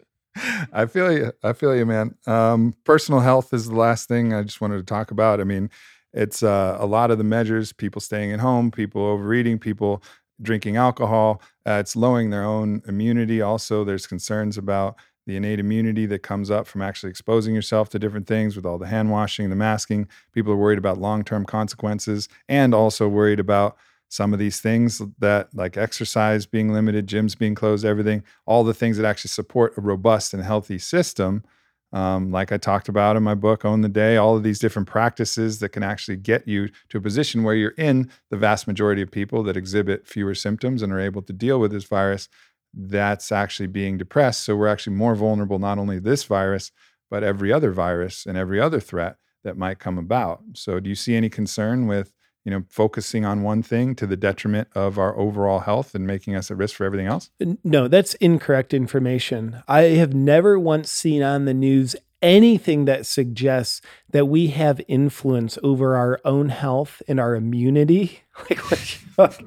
I feel you. I feel you, man. Um, personal health is the last thing I just wanted to talk about. I mean, it's uh, a lot of the measures: people staying at home, people overeating, people drinking alcohol. Uh, it's lowering their own immunity. Also, there's concerns about the innate immunity that comes up from actually exposing yourself to different things with all the hand washing, the masking. People are worried about long term consequences and also worried about some of these things that, like exercise being limited, gyms being closed, everything, all the things that actually support a robust and healthy system. Um, like I talked about in my book, Own the Day, all of these different practices that can actually get you to a position where you're in the vast majority of people that exhibit fewer symptoms and are able to deal with this virus that's actually being depressed. So we're actually more vulnerable, not only this virus, but every other virus and every other threat that might come about. So do you see any concern with, you know, focusing on one thing to the detriment of our overall health and making us at risk for everything else? No, that's incorrect information. I have never once seen on the news anything that suggests that we have influence over our own health and our immunity. [laughs] like,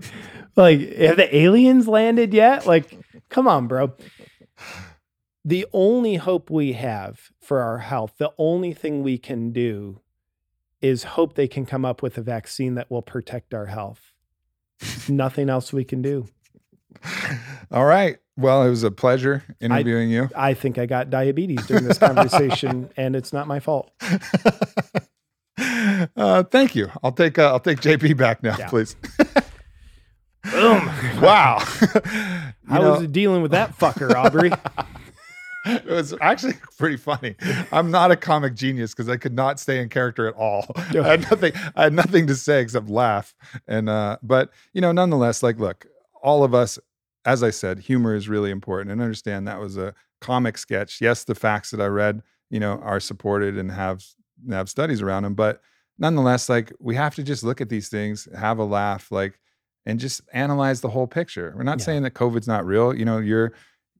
like have the aliens landed yet? Like Come on, bro. The only hope we have for our health, the only thing we can do is hope they can come up with a vaccine that will protect our health. Nothing else we can do. All right. Well, it was a pleasure interviewing I, you. I think I got diabetes during this conversation, [laughs] and it's not my fault. Uh, thank you. I'll take uh, I'll take JP back now, yeah. please. [laughs] Boom. [laughs] wow. [laughs] How know, was it dealing with that fucker, Aubrey? [laughs] it was actually pretty funny. I'm not a comic genius because I could not stay in character at all. I had nothing. I had nothing to say except laugh. And uh, but you know, nonetheless, like, look, all of us, as I said, humor is really important, and understand that was a comic sketch. Yes, the facts that I read, you know, are supported and have have studies around them, but nonetheless, like, we have to just look at these things, have a laugh, like and just analyze the whole picture. We're not yeah. saying that COVID's not real. You know, you're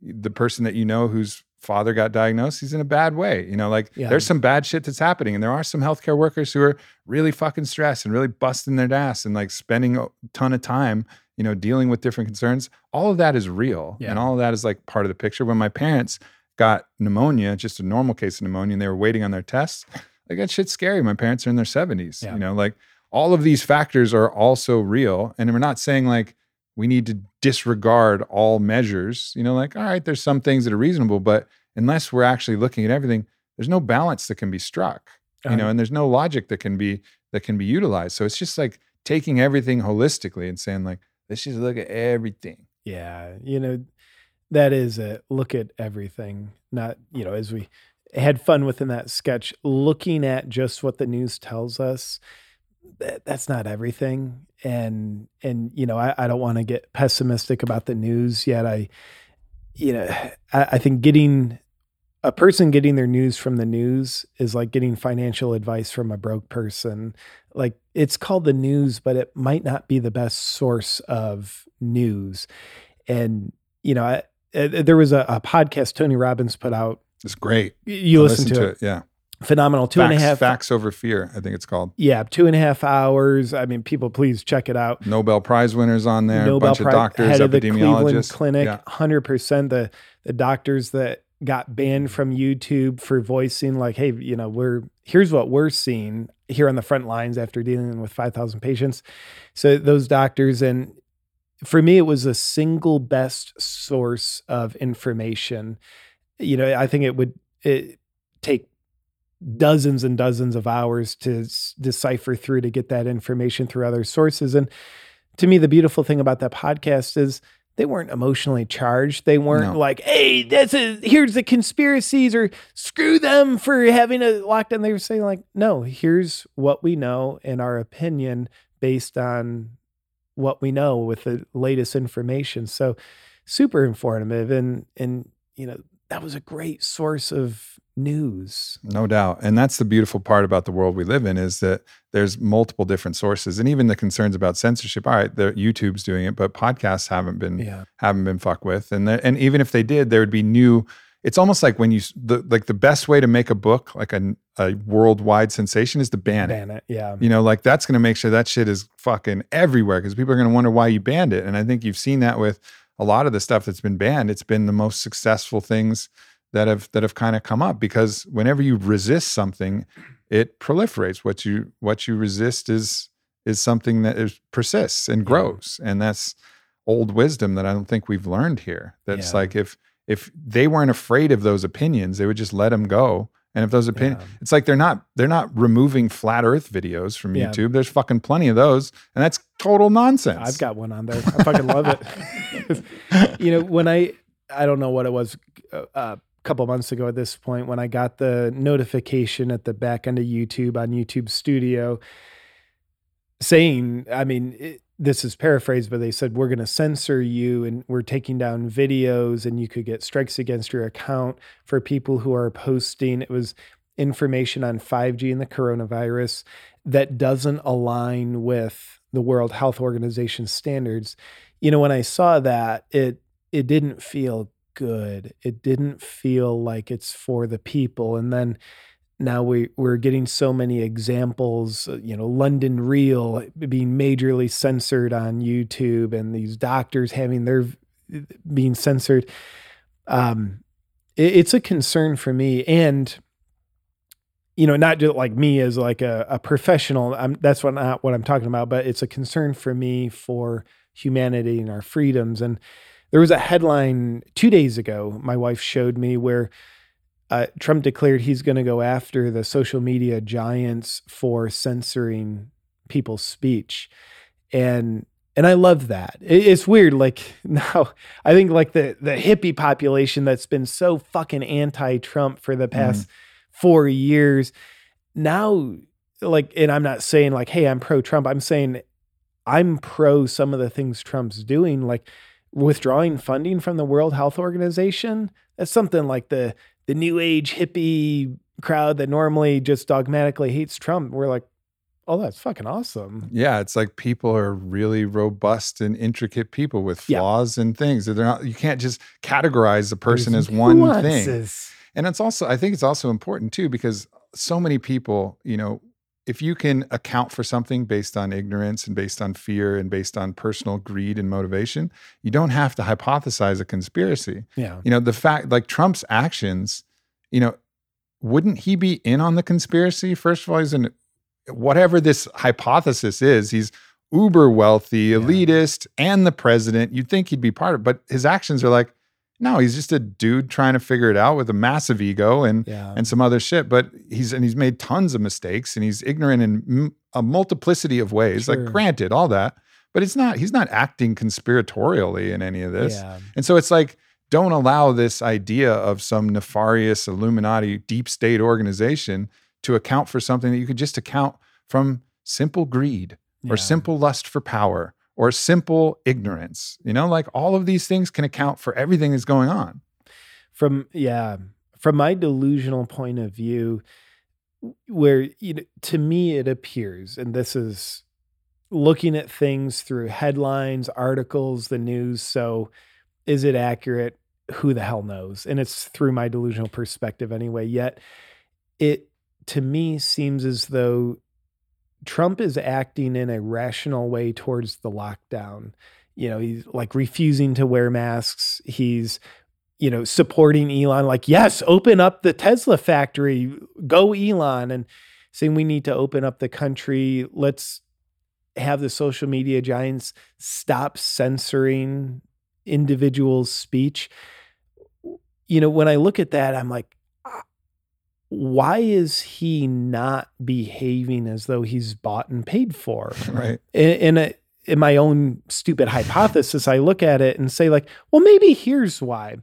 the person that you know whose father got diagnosed, he's in a bad way. You know, like yeah. there's some bad shit that's happening. And there are some healthcare workers who are really fucking stressed and really busting their ass and like spending a ton of time, you know, dealing with different concerns. All of that is real. Yeah. And all of that is like part of the picture. When my parents got pneumonia, just a normal case of pneumonia, and they were waiting on their tests, like that shit's scary. My parents are in their 70s, you know, like all of these factors are also real. And we're not saying like we need to disregard all measures. You know, like, all right, there's some things that are reasonable, but unless we're actually looking at everything, there's no balance that can be struck. You know, and there's no logic that can be that can be utilized. So it's just like taking everything holistically and saying, like, let's just look at everything. Yeah. You know, that is a look at everything. Not, you know, as we had fun within that sketch, looking at just what the news tells us that, that's not everything. And and you know, I, I don't want to get pessimistic about the news yet. I you know, [sighs] I, I think getting a person getting their news from the news is like getting financial advice from a broke person. Like it's called the news, but it might not be the best source of news. And you know, I, I, there was a, a, podcast Tony Robbins put out. It's great. You listen, listen to, to it. it. Yeah phenomenal. Two facts, and a half facts over fear. I think it's called. Yeah, two and a half hours. I mean, people, please check it out. Nobel Prize winners on there. Nobel bunch Prize, of doctors, head of the Cleveland Clinic. Hundred yeah. percent. The the doctors that got banned from YouTube for voicing like, hey, you know, we're here's what we're seeing here on the front lines after dealing with five thousand patients. So those doctors and for me, it was a single best source of information you know, I think it would it, take dozens and dozens of hours to s- decipher through to get that information through other sources. And to me, the beautiful thing about that podcast is they weren't emotionally charged. They weren't No. like, "Hey, this is here's the conspiracies," or "Screw them for having a lockdown." They were saying like, "No, here's what we know in our opinion based on what we know with the latest information." So, super informative, and and you know that was a great source of news. No doubt. And that's the beautiful part about the world we live in is that there's multiple different sources. And even the concerns about censorship, all right, the YouTube's doing it, but podcasts haven't been Yeah, haven't been fucked with. And there, and even if they did, there would be new it's almost like when you the like the best way to make a book like a, a worldwide sensation is to ban it. ban it. Yeah, You know, like that's going to make sure that shit is fucking everywhere because people are going to wonder why you banned it. And I think you've seen that with a lot of the stuff that's been banned. It's been the most successful things that have that have kind of come up because whenever you resist something, it proliferates. What you what you resist is is something that is persists and grows, and that's old wisdom that I don't think we've learned here. That's Yeah. like if if they weren't afraid of those opinions, they would just let them go. And if those opinions, Yeah. it's like they're not they're not removing flat Earth videos from Yeah. YouTube. There's fucking plenty of those, and that's total nonsense. I've got one on there. I fucking love it. [laughs] [laughs] you know, when I I don't know what it was uh, couple months ago at this point when I got the notification at the back end of YouTube on YouTube Studio saying, I mean, it, this is paraphrased, but they said we're going to censor you and we're taking down videos and you could get strikes against your account for people who are posting. It was information on 5G and the coronavirus that doesn't align with the World Health Organization standards. You know, when I saw that, it it didn't feel good. It didn't feel like it's for the people. And then now we we're getting so many examples, uh, you know, London Real being majorly censored on YouTube and these doctors having their being censored. Um it, it's a concern for me and you know, not just like me as like a, a professional. I'm, that's what not what I'm talking about, but it's a concern for me for humanity and our freedoms. And there was a headline two days ago. My wife showed me where uh, Trump declared he's going to go after the social media giants for censoring people's speech, and and I love that. It, it's weird. Like [laughs] now, I think like the the hippie population that's been so fucking anti-Trump for the past four years now like and i'm not saying like hey i'm pro trump i'm saying i'm pro some of the things trump's doing like withdrawing funding from the world health organization that's something like the the new age hippie crowd that normally just dogmatically hates trump we're like oh that's fucking awesome Yeah, it's like people are really robust and intricate people with Yeah. flaws and things. They're not. You can't just categorize a person as [laughs] one thing. And it's also, I think it's also important too, because so many people, you know, if you can account for something based on ignorance and based on fear and based on personal greed and motivation, you don't have to hypothesize a conspiracy. yeah You know, the fact like Trump's actions, you know, wouldn't he be in on the conspiracy? First of all, he's in whatever this hypothesis is, he's uber wealthy, Yeah. elitist, and the president. You'd think he'd be part of it, but his actions are like, no, he's just a dude trying to figure it out with a massive ego and yeah and some other shit. But he's and he's made tons of mistakes and he's ignorant in m- a multiplicity of ways. Sure. Like, granted, all that, but it's not. He's not acting conspiratorially in any of this. yeah And so it's like, don't allow this idea of some nefarious Illuminati deep state organization to account for something that you could just account from simple greed or simple lust for power or simple ignorance. You know, like all of these things can account for everything that's going on. from yeah from my delusional point of view where you know to me it appears and this is looking at things through headlines articles the news so is it accurate who the hell knows and it's through my delusional perspective anyway yet it to me seems as though Trump is acting in a rational way towards the lockdown. You know, he's like refusing to wear masks. He's, you know, supporting Elon, like, yes, open up the Tesla factory, go Elon, and saying we need to open up the country. Let's have the social media giants stop censoring individuals' speech. you know, when I look at that, I'm like, "Ah, why is he not behaving as though he's bought and paid for? [laughs] right. in, in, a, in my own stupid hypothesis, I look at it and say, like, well, maybe here's why.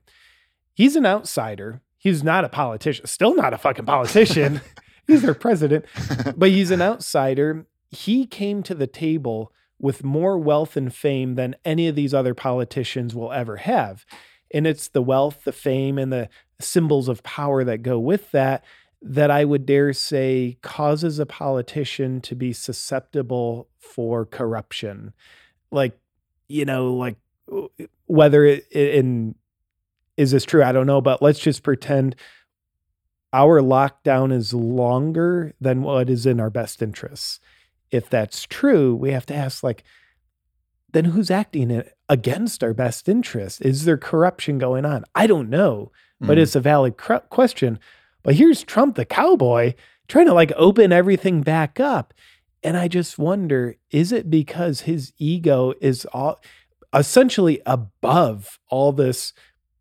He's an outsider. He's not a politician, still not a fucking politician. [laughs] he's our president, [laughs] but he's an outsider. He came to the table with more wealth and fame than any of these other politicians will ever have. And it's the wealth, the fame, and the symbols of power that go with that that I would dare say causes a politician to be susceptible for corruption. Like, you know, like whether it in is this true? I don't know, but let's just pretend our lockdown is longer than what is in our best interests. If that's true, we have to ask like then who's acting against our best interest? Is there corruption going on? I don't know, but Mm. it's a valid cr- question. But here's Trump, the cowboy, trying to like open everything back up. And I just wonder is it because his ego is all essentially above all this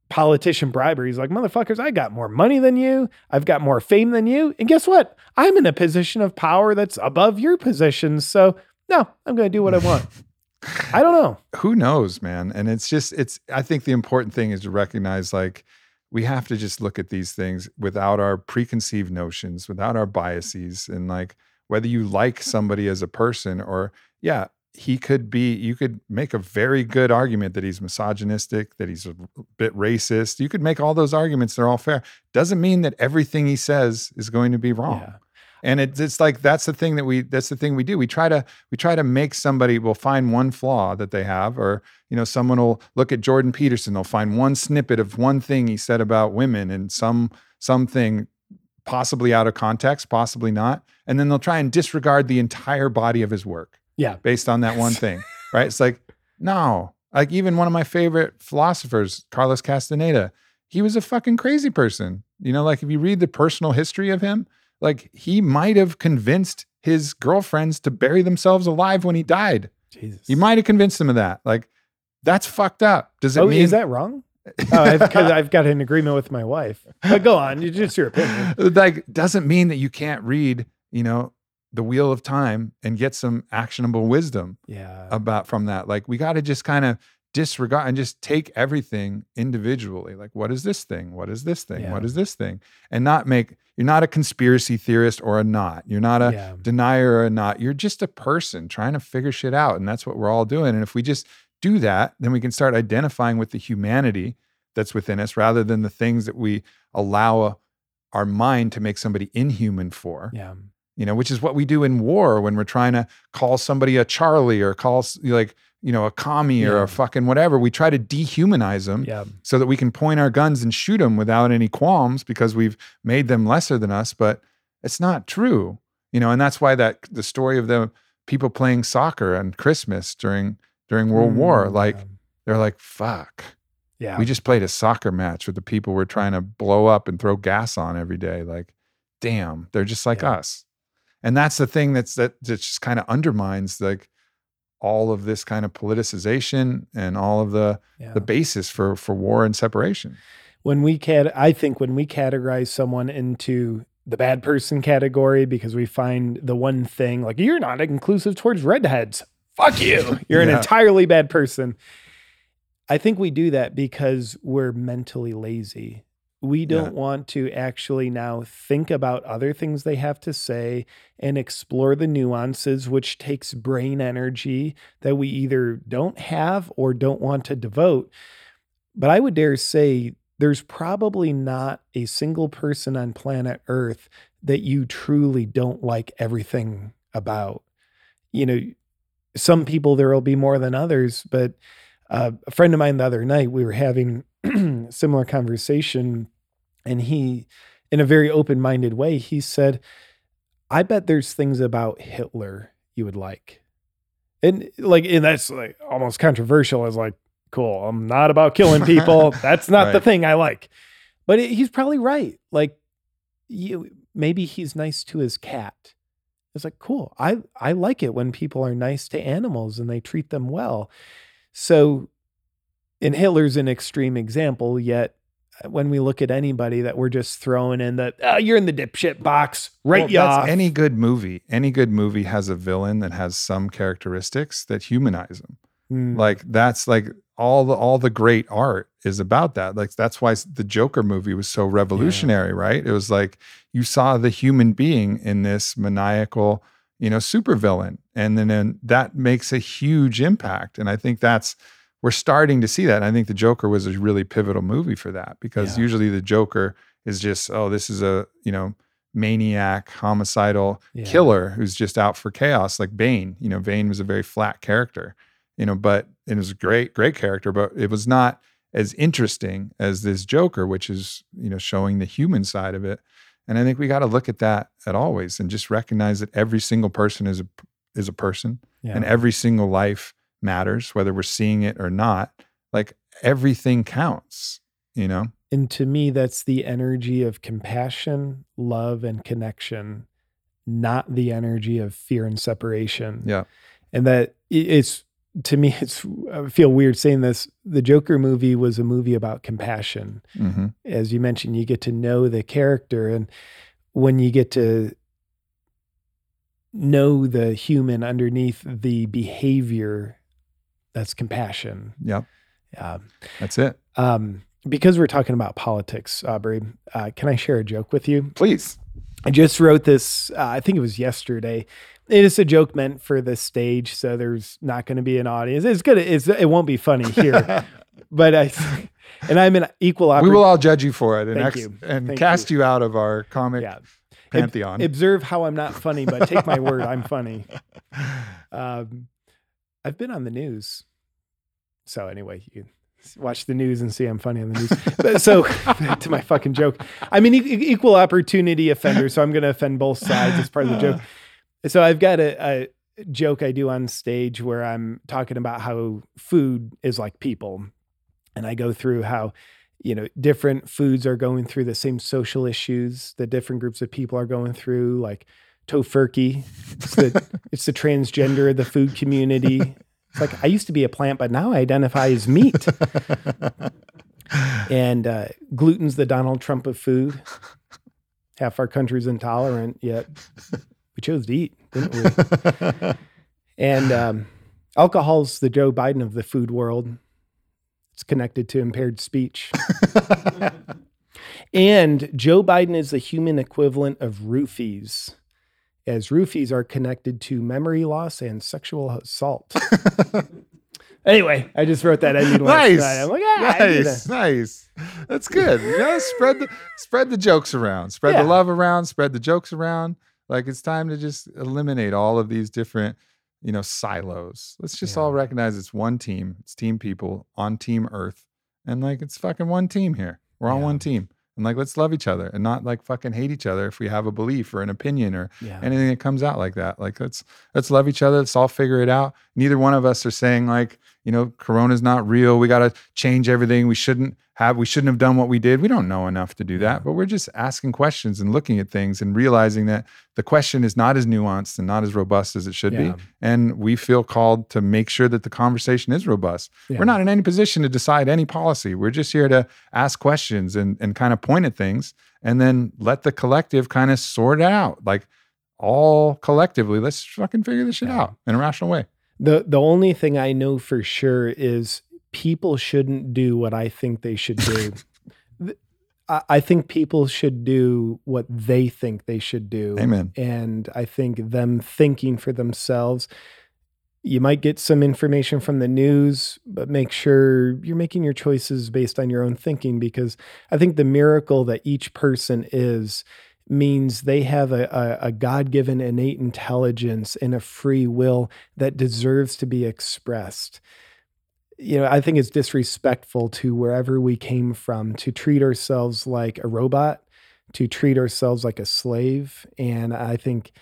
politician bribery? He's like, motherfuckers, I got more money than you. I've got more fame than you. And guess what? I'm in a position of power that's above your position. So, no, I'm going to do what I want. [laughs] I don't know. who knows man and it's just it's i think the important thing is to recognize like we have to just look at these things without our preconceived notions without our biases and like whether you like somebody as a person or yeah he could be you could make a very good argument that he's misogynistic that he's a bit racist. You could make all those arguments they're all fair. Doesn't mean that everything he says is going to be wrong. Yeah. And it's it's like that's the thing that we that's the thing we do. We try to we try to make somebody will find one flaw that they have or you know someone will look at jordan peterson they'll find one snippet of one thing he said about women and some something possibly out of context possibly not and then they'll try and disregard the entire body of his work Yeah. based on that one [laughs] thing right? It's like no. Like even one of my favorite philosophers carlos castaneda he was a fucking crazy person. You know like if you read the personal history of him like he might have convinced his girlfriends to bury themselves alive when he died. Jesus. He might have convinced them of that. Like that's fucked up. Does it Oh, mean is that wrong? Oh, because [laughs] I've got an agreement with my wife. But go on. It's just your opinion. [laughs] like doesn't mean that you can't read, you know, the wheel of time and get some actionable wisdom Yeah. about from that. Like we got to just kind of disregard and just take everything individually. Like what is this thing? What is this thing? What Yeah. is this thing? And not make you're not a conspiracy theorist or a not. You're not a yeah. denier or a not. You're just a person trying to figure shit out. And that's what we're all doing. And if we just do that, then we can start identifying with the humanity that's within us rather than the things that we allow our mind to make somebody inhuman for. Yeah. You know, which is what we do in war when we're trying to call somebody a Charlie or call like, you know, a commie or a fucking whatever. We try to dehumanize them Yeah. so that we can point our guns and shoot them without any qualms because we've made them lesser than us but it's not true you know and that's why that the story of the people playing soccer on christmas during during world war Mm, like yeah. they're like fuck yeah. we just played a soccer match with the people we're trying to blow up and throw gas on every day like damn they're just like Yeah. us and that's the thing that's that, that just kind of undermines like all of this kind of politicization and all of the yeah. the basis for for war and separation when we cat I think when we categorize someone into the bad person category because we find the one thing like you're not inclusive towards redheads. Fuck you. [laughs] You're an entirely bad person. I think we do that because we're mentally lazy. We don't want to actually now think about other things they have to say and explore the nuances, which takes brain energy that we either don't have or don't want to devote. But I would dare say there's probably not a single person on planet Earth that you truly don't like everything about. You know, some people there will be more than others, but uh, a friend of mine the other night, we were having [clears throat] similar conversation, and he, in a very open minded way, he said, I bet there's things about Hitler you would like. And like, and that's like almost controversial as like, cool, I'm not about killing people. [laughs] That's not the thing I like. But it, he's probably right. Like, you, maybe he's nice to his cat. It's like, cool. I, I like it when people are nice to animals and they treat them well. So, and Hitler's an extreme example, yet when we look at anybody that we're just throwing in the oh, you're in the dipshit box, right? Well, off. any good movie. Any good movie has a villain that has some characteristics that humanize them. Mm, Like that's like all the all the great art is about that. Like that's why the Joker movie was so revolutionary, right? It was like you saw the human being in this maniacal, you know, supervillain, and then and that makes a huge impact. And I think that's we're starting to see that. And I think the Joker was a really pivotal movie for that because Yeah. usually the Joker is just oh this is a you know maniac homicidal yeah. killer who's just out for chaos like bane you know bane was a very flat character you know but it was a great great character but it was not as interesting as this joker which is you know showing the human side of it and i think we got to look at that at always and just recognize that every single person is a is a person Yeah. and every single life matters whether we're seeing it or not like everything counts you know And to me, that's the energy of compassion, love, and connection, not the energy of fear and separation. Yeah. And that it's, to me, it's, I feel weird saying this. The Joker movie was a movie about compassion. hmm As you mentioned, you get to know the character. And when you get to know the human underneath the behavior, that's compassion. yep Um, that's it um, because we're talking about politics, Aubrey, uh, can I share a joke with you? please I just wrote this, uh, I think it was yesterday. It is a joke meant for the stage, so there's not going to be an audience. It's gonna, it's, it won't be funny here, [laughs] but I, and I'm an equal opportunity. we will all judge you for it and, ex- you. and Thank cast you. out of our comic Yeah. pantheon. Observe how I'm not funny, but take my word, I'm funny. [laughs] Um, I've been on the news. So anyway, you watch the news and see I'm funny on the news. But so [laughs] [laughs] back to my fucking joke. I'm an e- equal opportunity offender, so I'm going to offend both sides as part of the joke. [sighs] So I've got a, a joke I do on stage where I'm talking about how food is like people. And I go through how, you know, different foods are going through the same social issues that different groups of people are going through, like tofurkey. It's the, [laughs] it's the transgender of the food community. It's like I used to be a plant, but now I identify as meat. [laughs] and uh, gluten's the Donald Trump of food. Half our country's intolerant, yet we chose to eat, didn't we? And um, alcohol's the Joe Biden of the food world. It's connected to impaired speech. [laughs] and Joe Biden is the human equivalent of roofies, as roofies are connected to memory loss and sexual assault. [laughs] anyway, I just wrote that. I need nice. I'm like, ah, nice, to- nice. That's good. You know, spread the spread the jokes around, spread Yeah. the love around, spread the jokes around. Like it's time to just eliminate all of these different, you know, silos. Let's just Yeah. all recognize it's one team. It's team people on Team Earth, and like it's fucking one team here. We're on Yeah. one team, and like let's love each other and not like fucking hate each other if we have a belief or an opinion or Yeah. anything that comes out like that. Like let's let's love each other. Let's all figure it out. Neither one of us are saying like, you know, corona's not real. We got to change everything. We shouldn't have we shouldn't have done what we did. We don't know enough to do that, but we're just asking questions and looking at things and realizing that the question is not as nuanced and not as robust as it should Yeah. be. And we feel called to make sure that the conversation is robust. Yeah. We're not in any position to decide any policy. We're just here to ask questions and and kind of point at things and then let the collective kind of sort it out. Like all collectively, let's fucking figure this shit Yeah. out in a rational way. The the only thing I know for sure is people shouldn't do what I think they should do. [laughs] I I think people should do what they think they should do. Amen. And I think them thinking for themselves, you might get some information from the news, but make sure you're making your choices based on your own thinking because I think the miracle that each person is means they have a, a, a God given innate intelligence and a free will that deserves to be expressed. You know, I think it's disrespectful to wherever we came from to treat ourselves like a robot, to treat ourselves like a slave. And I think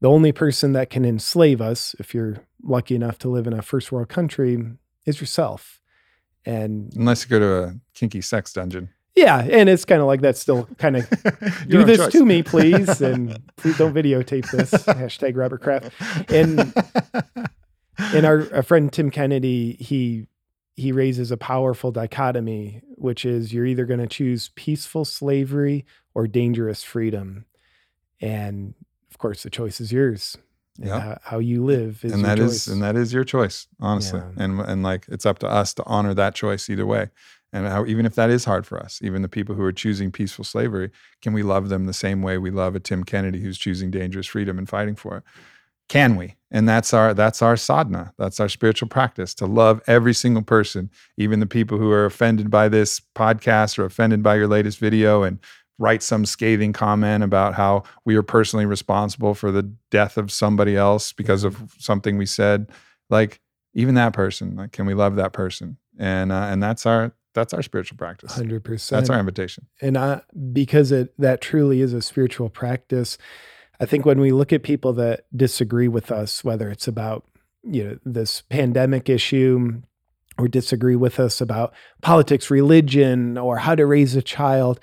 the only person that can enslave us, if you're lucky enough to live in a first world country, is yourself. And Unless you go to a kinky sex dungeon. Yeah, and it's kind of like that still kind of [laughs] do this choice. to me, please, and please don't videotape this. Hashtag Robert Kraft. And and our, our friend Tim Kennedy, he he raises a powerful dichotomy which is you're either going to choose peaceful slavery or dangerous freedom. And of course, the choice is yours. Yeah. How, how, you live is and that is, and that is your choice, honestly. Yeah. And and like it's up to us to honor that choice either way. And how, even if that is hard for us, even the people who are choosing peaceful slavery, can we love them the same way we love a Tim Kennedy who's choosing dangerous freedom and fighting for it? Can we? And that's our that's our sadhana. That's our spiritual practice to love every single person, even the people who are offended by this podcast or offended by your latest video and write some scathing comment about how we are personally responsible for the death of somebody else because of something we said. Like even that person, like can we love that person? And uh, and that's our that's our spiritual practice. Hundred percent. That's our invitation. And I, because it that truly is a spiritual practice. I think when we look at people that disagree with us, whether it's about you know this pandemic issue or disagree with us about politics, religion, or how to raise a child,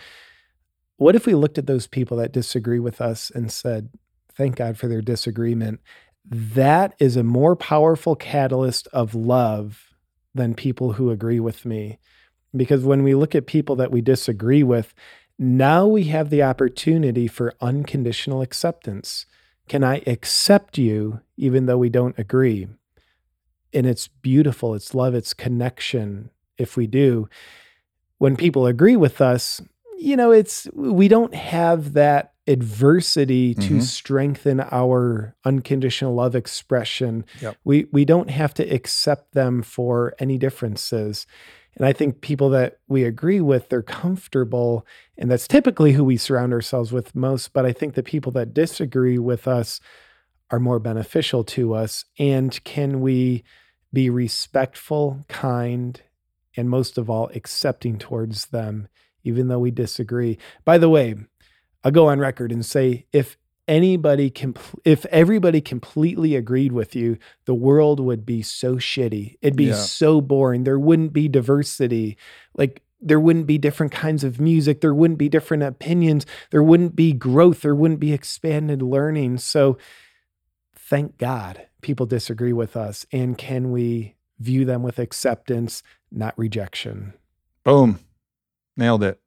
what if we looked at those people that disagree with us and said, "Thank God for their disagreement." That is a more powerful catalyst of love than people who agree with me because when we look at people that we disagree with, now we have the opportunity for unconditional acceptance. Can I accept you even though we don't agree? And it's beautiful, it's love, it's connection if we do. When people agree with us, you know, it's we don't have that adversity mm-hmm. to strengthen our unconditional love expression. Yep. We we don't have to accept them for any differences. And I think people that we agree with, they're comfortable. And that's typically who we surround ourselves with most. But I think the people that disagree with us are more beneficial to us. And can we be respectful, kind, and most of all, accepting towards them, even though we disagree? By the way, I'll go on record and say if anybody compl- if everybody completely agreed with you the world would be so shitty. It'd be yeah. so boring. There wouldn't be diversity. Like there wouldn't be different kinds of music. There wouldn't be different opinions. There wouldn't be growth. There wouldn't be expanded learning. So thank god people disagree with us. And can we view them with acceptance not rejection? Boom. Nailed it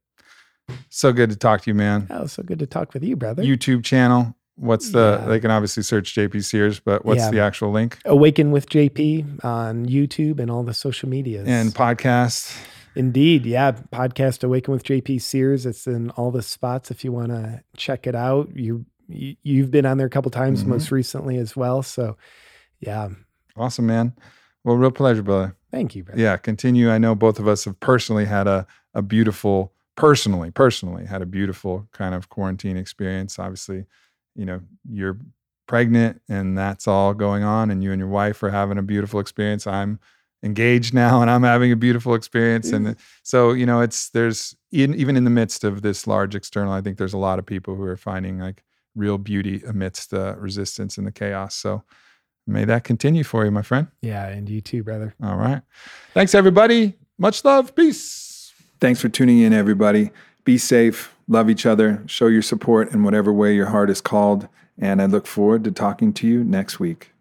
so good to talk to you, man. Oh, so good to talk with you, brother. YouTube channel. What's the? Yeah. They can obviously search JP Sears, but what's yeah. the actual link? Awaken with JP on YouTube and all the social medias and podcast. Indeed, yeah, podcast Awaken with JP Sears. It's in all the spots if you want to check it out. You, you have been on there a couple times, mm-hmm. most recently as well. So, yeah, awesome, man. Well, real pleasure, brother. Thank you, brother. Yeah, continue. I know both of us have personally had a a beautiful personally, personally had a beautiful kind of quarantine experience. Obviously, you know, you're pregnant and that's all going on, and you and your wife are having a beautiful experience. I'm engaged [laughs] now and I'm having a beautiful experience. And mm-hmm. so, you know, it's there's even in the midst of this large external, I think there's a lot of people who are finding like real beauty amidst the resistance and the chaos. So may that continue for you, my friend. Yeah, and you too, brother. All right. Thanks, everybody. Much love. Peace. Thanks for tuning in, everybody. Be safe, love each other, show your support in whatever way your heart is called, and I look forward to talking to you next week.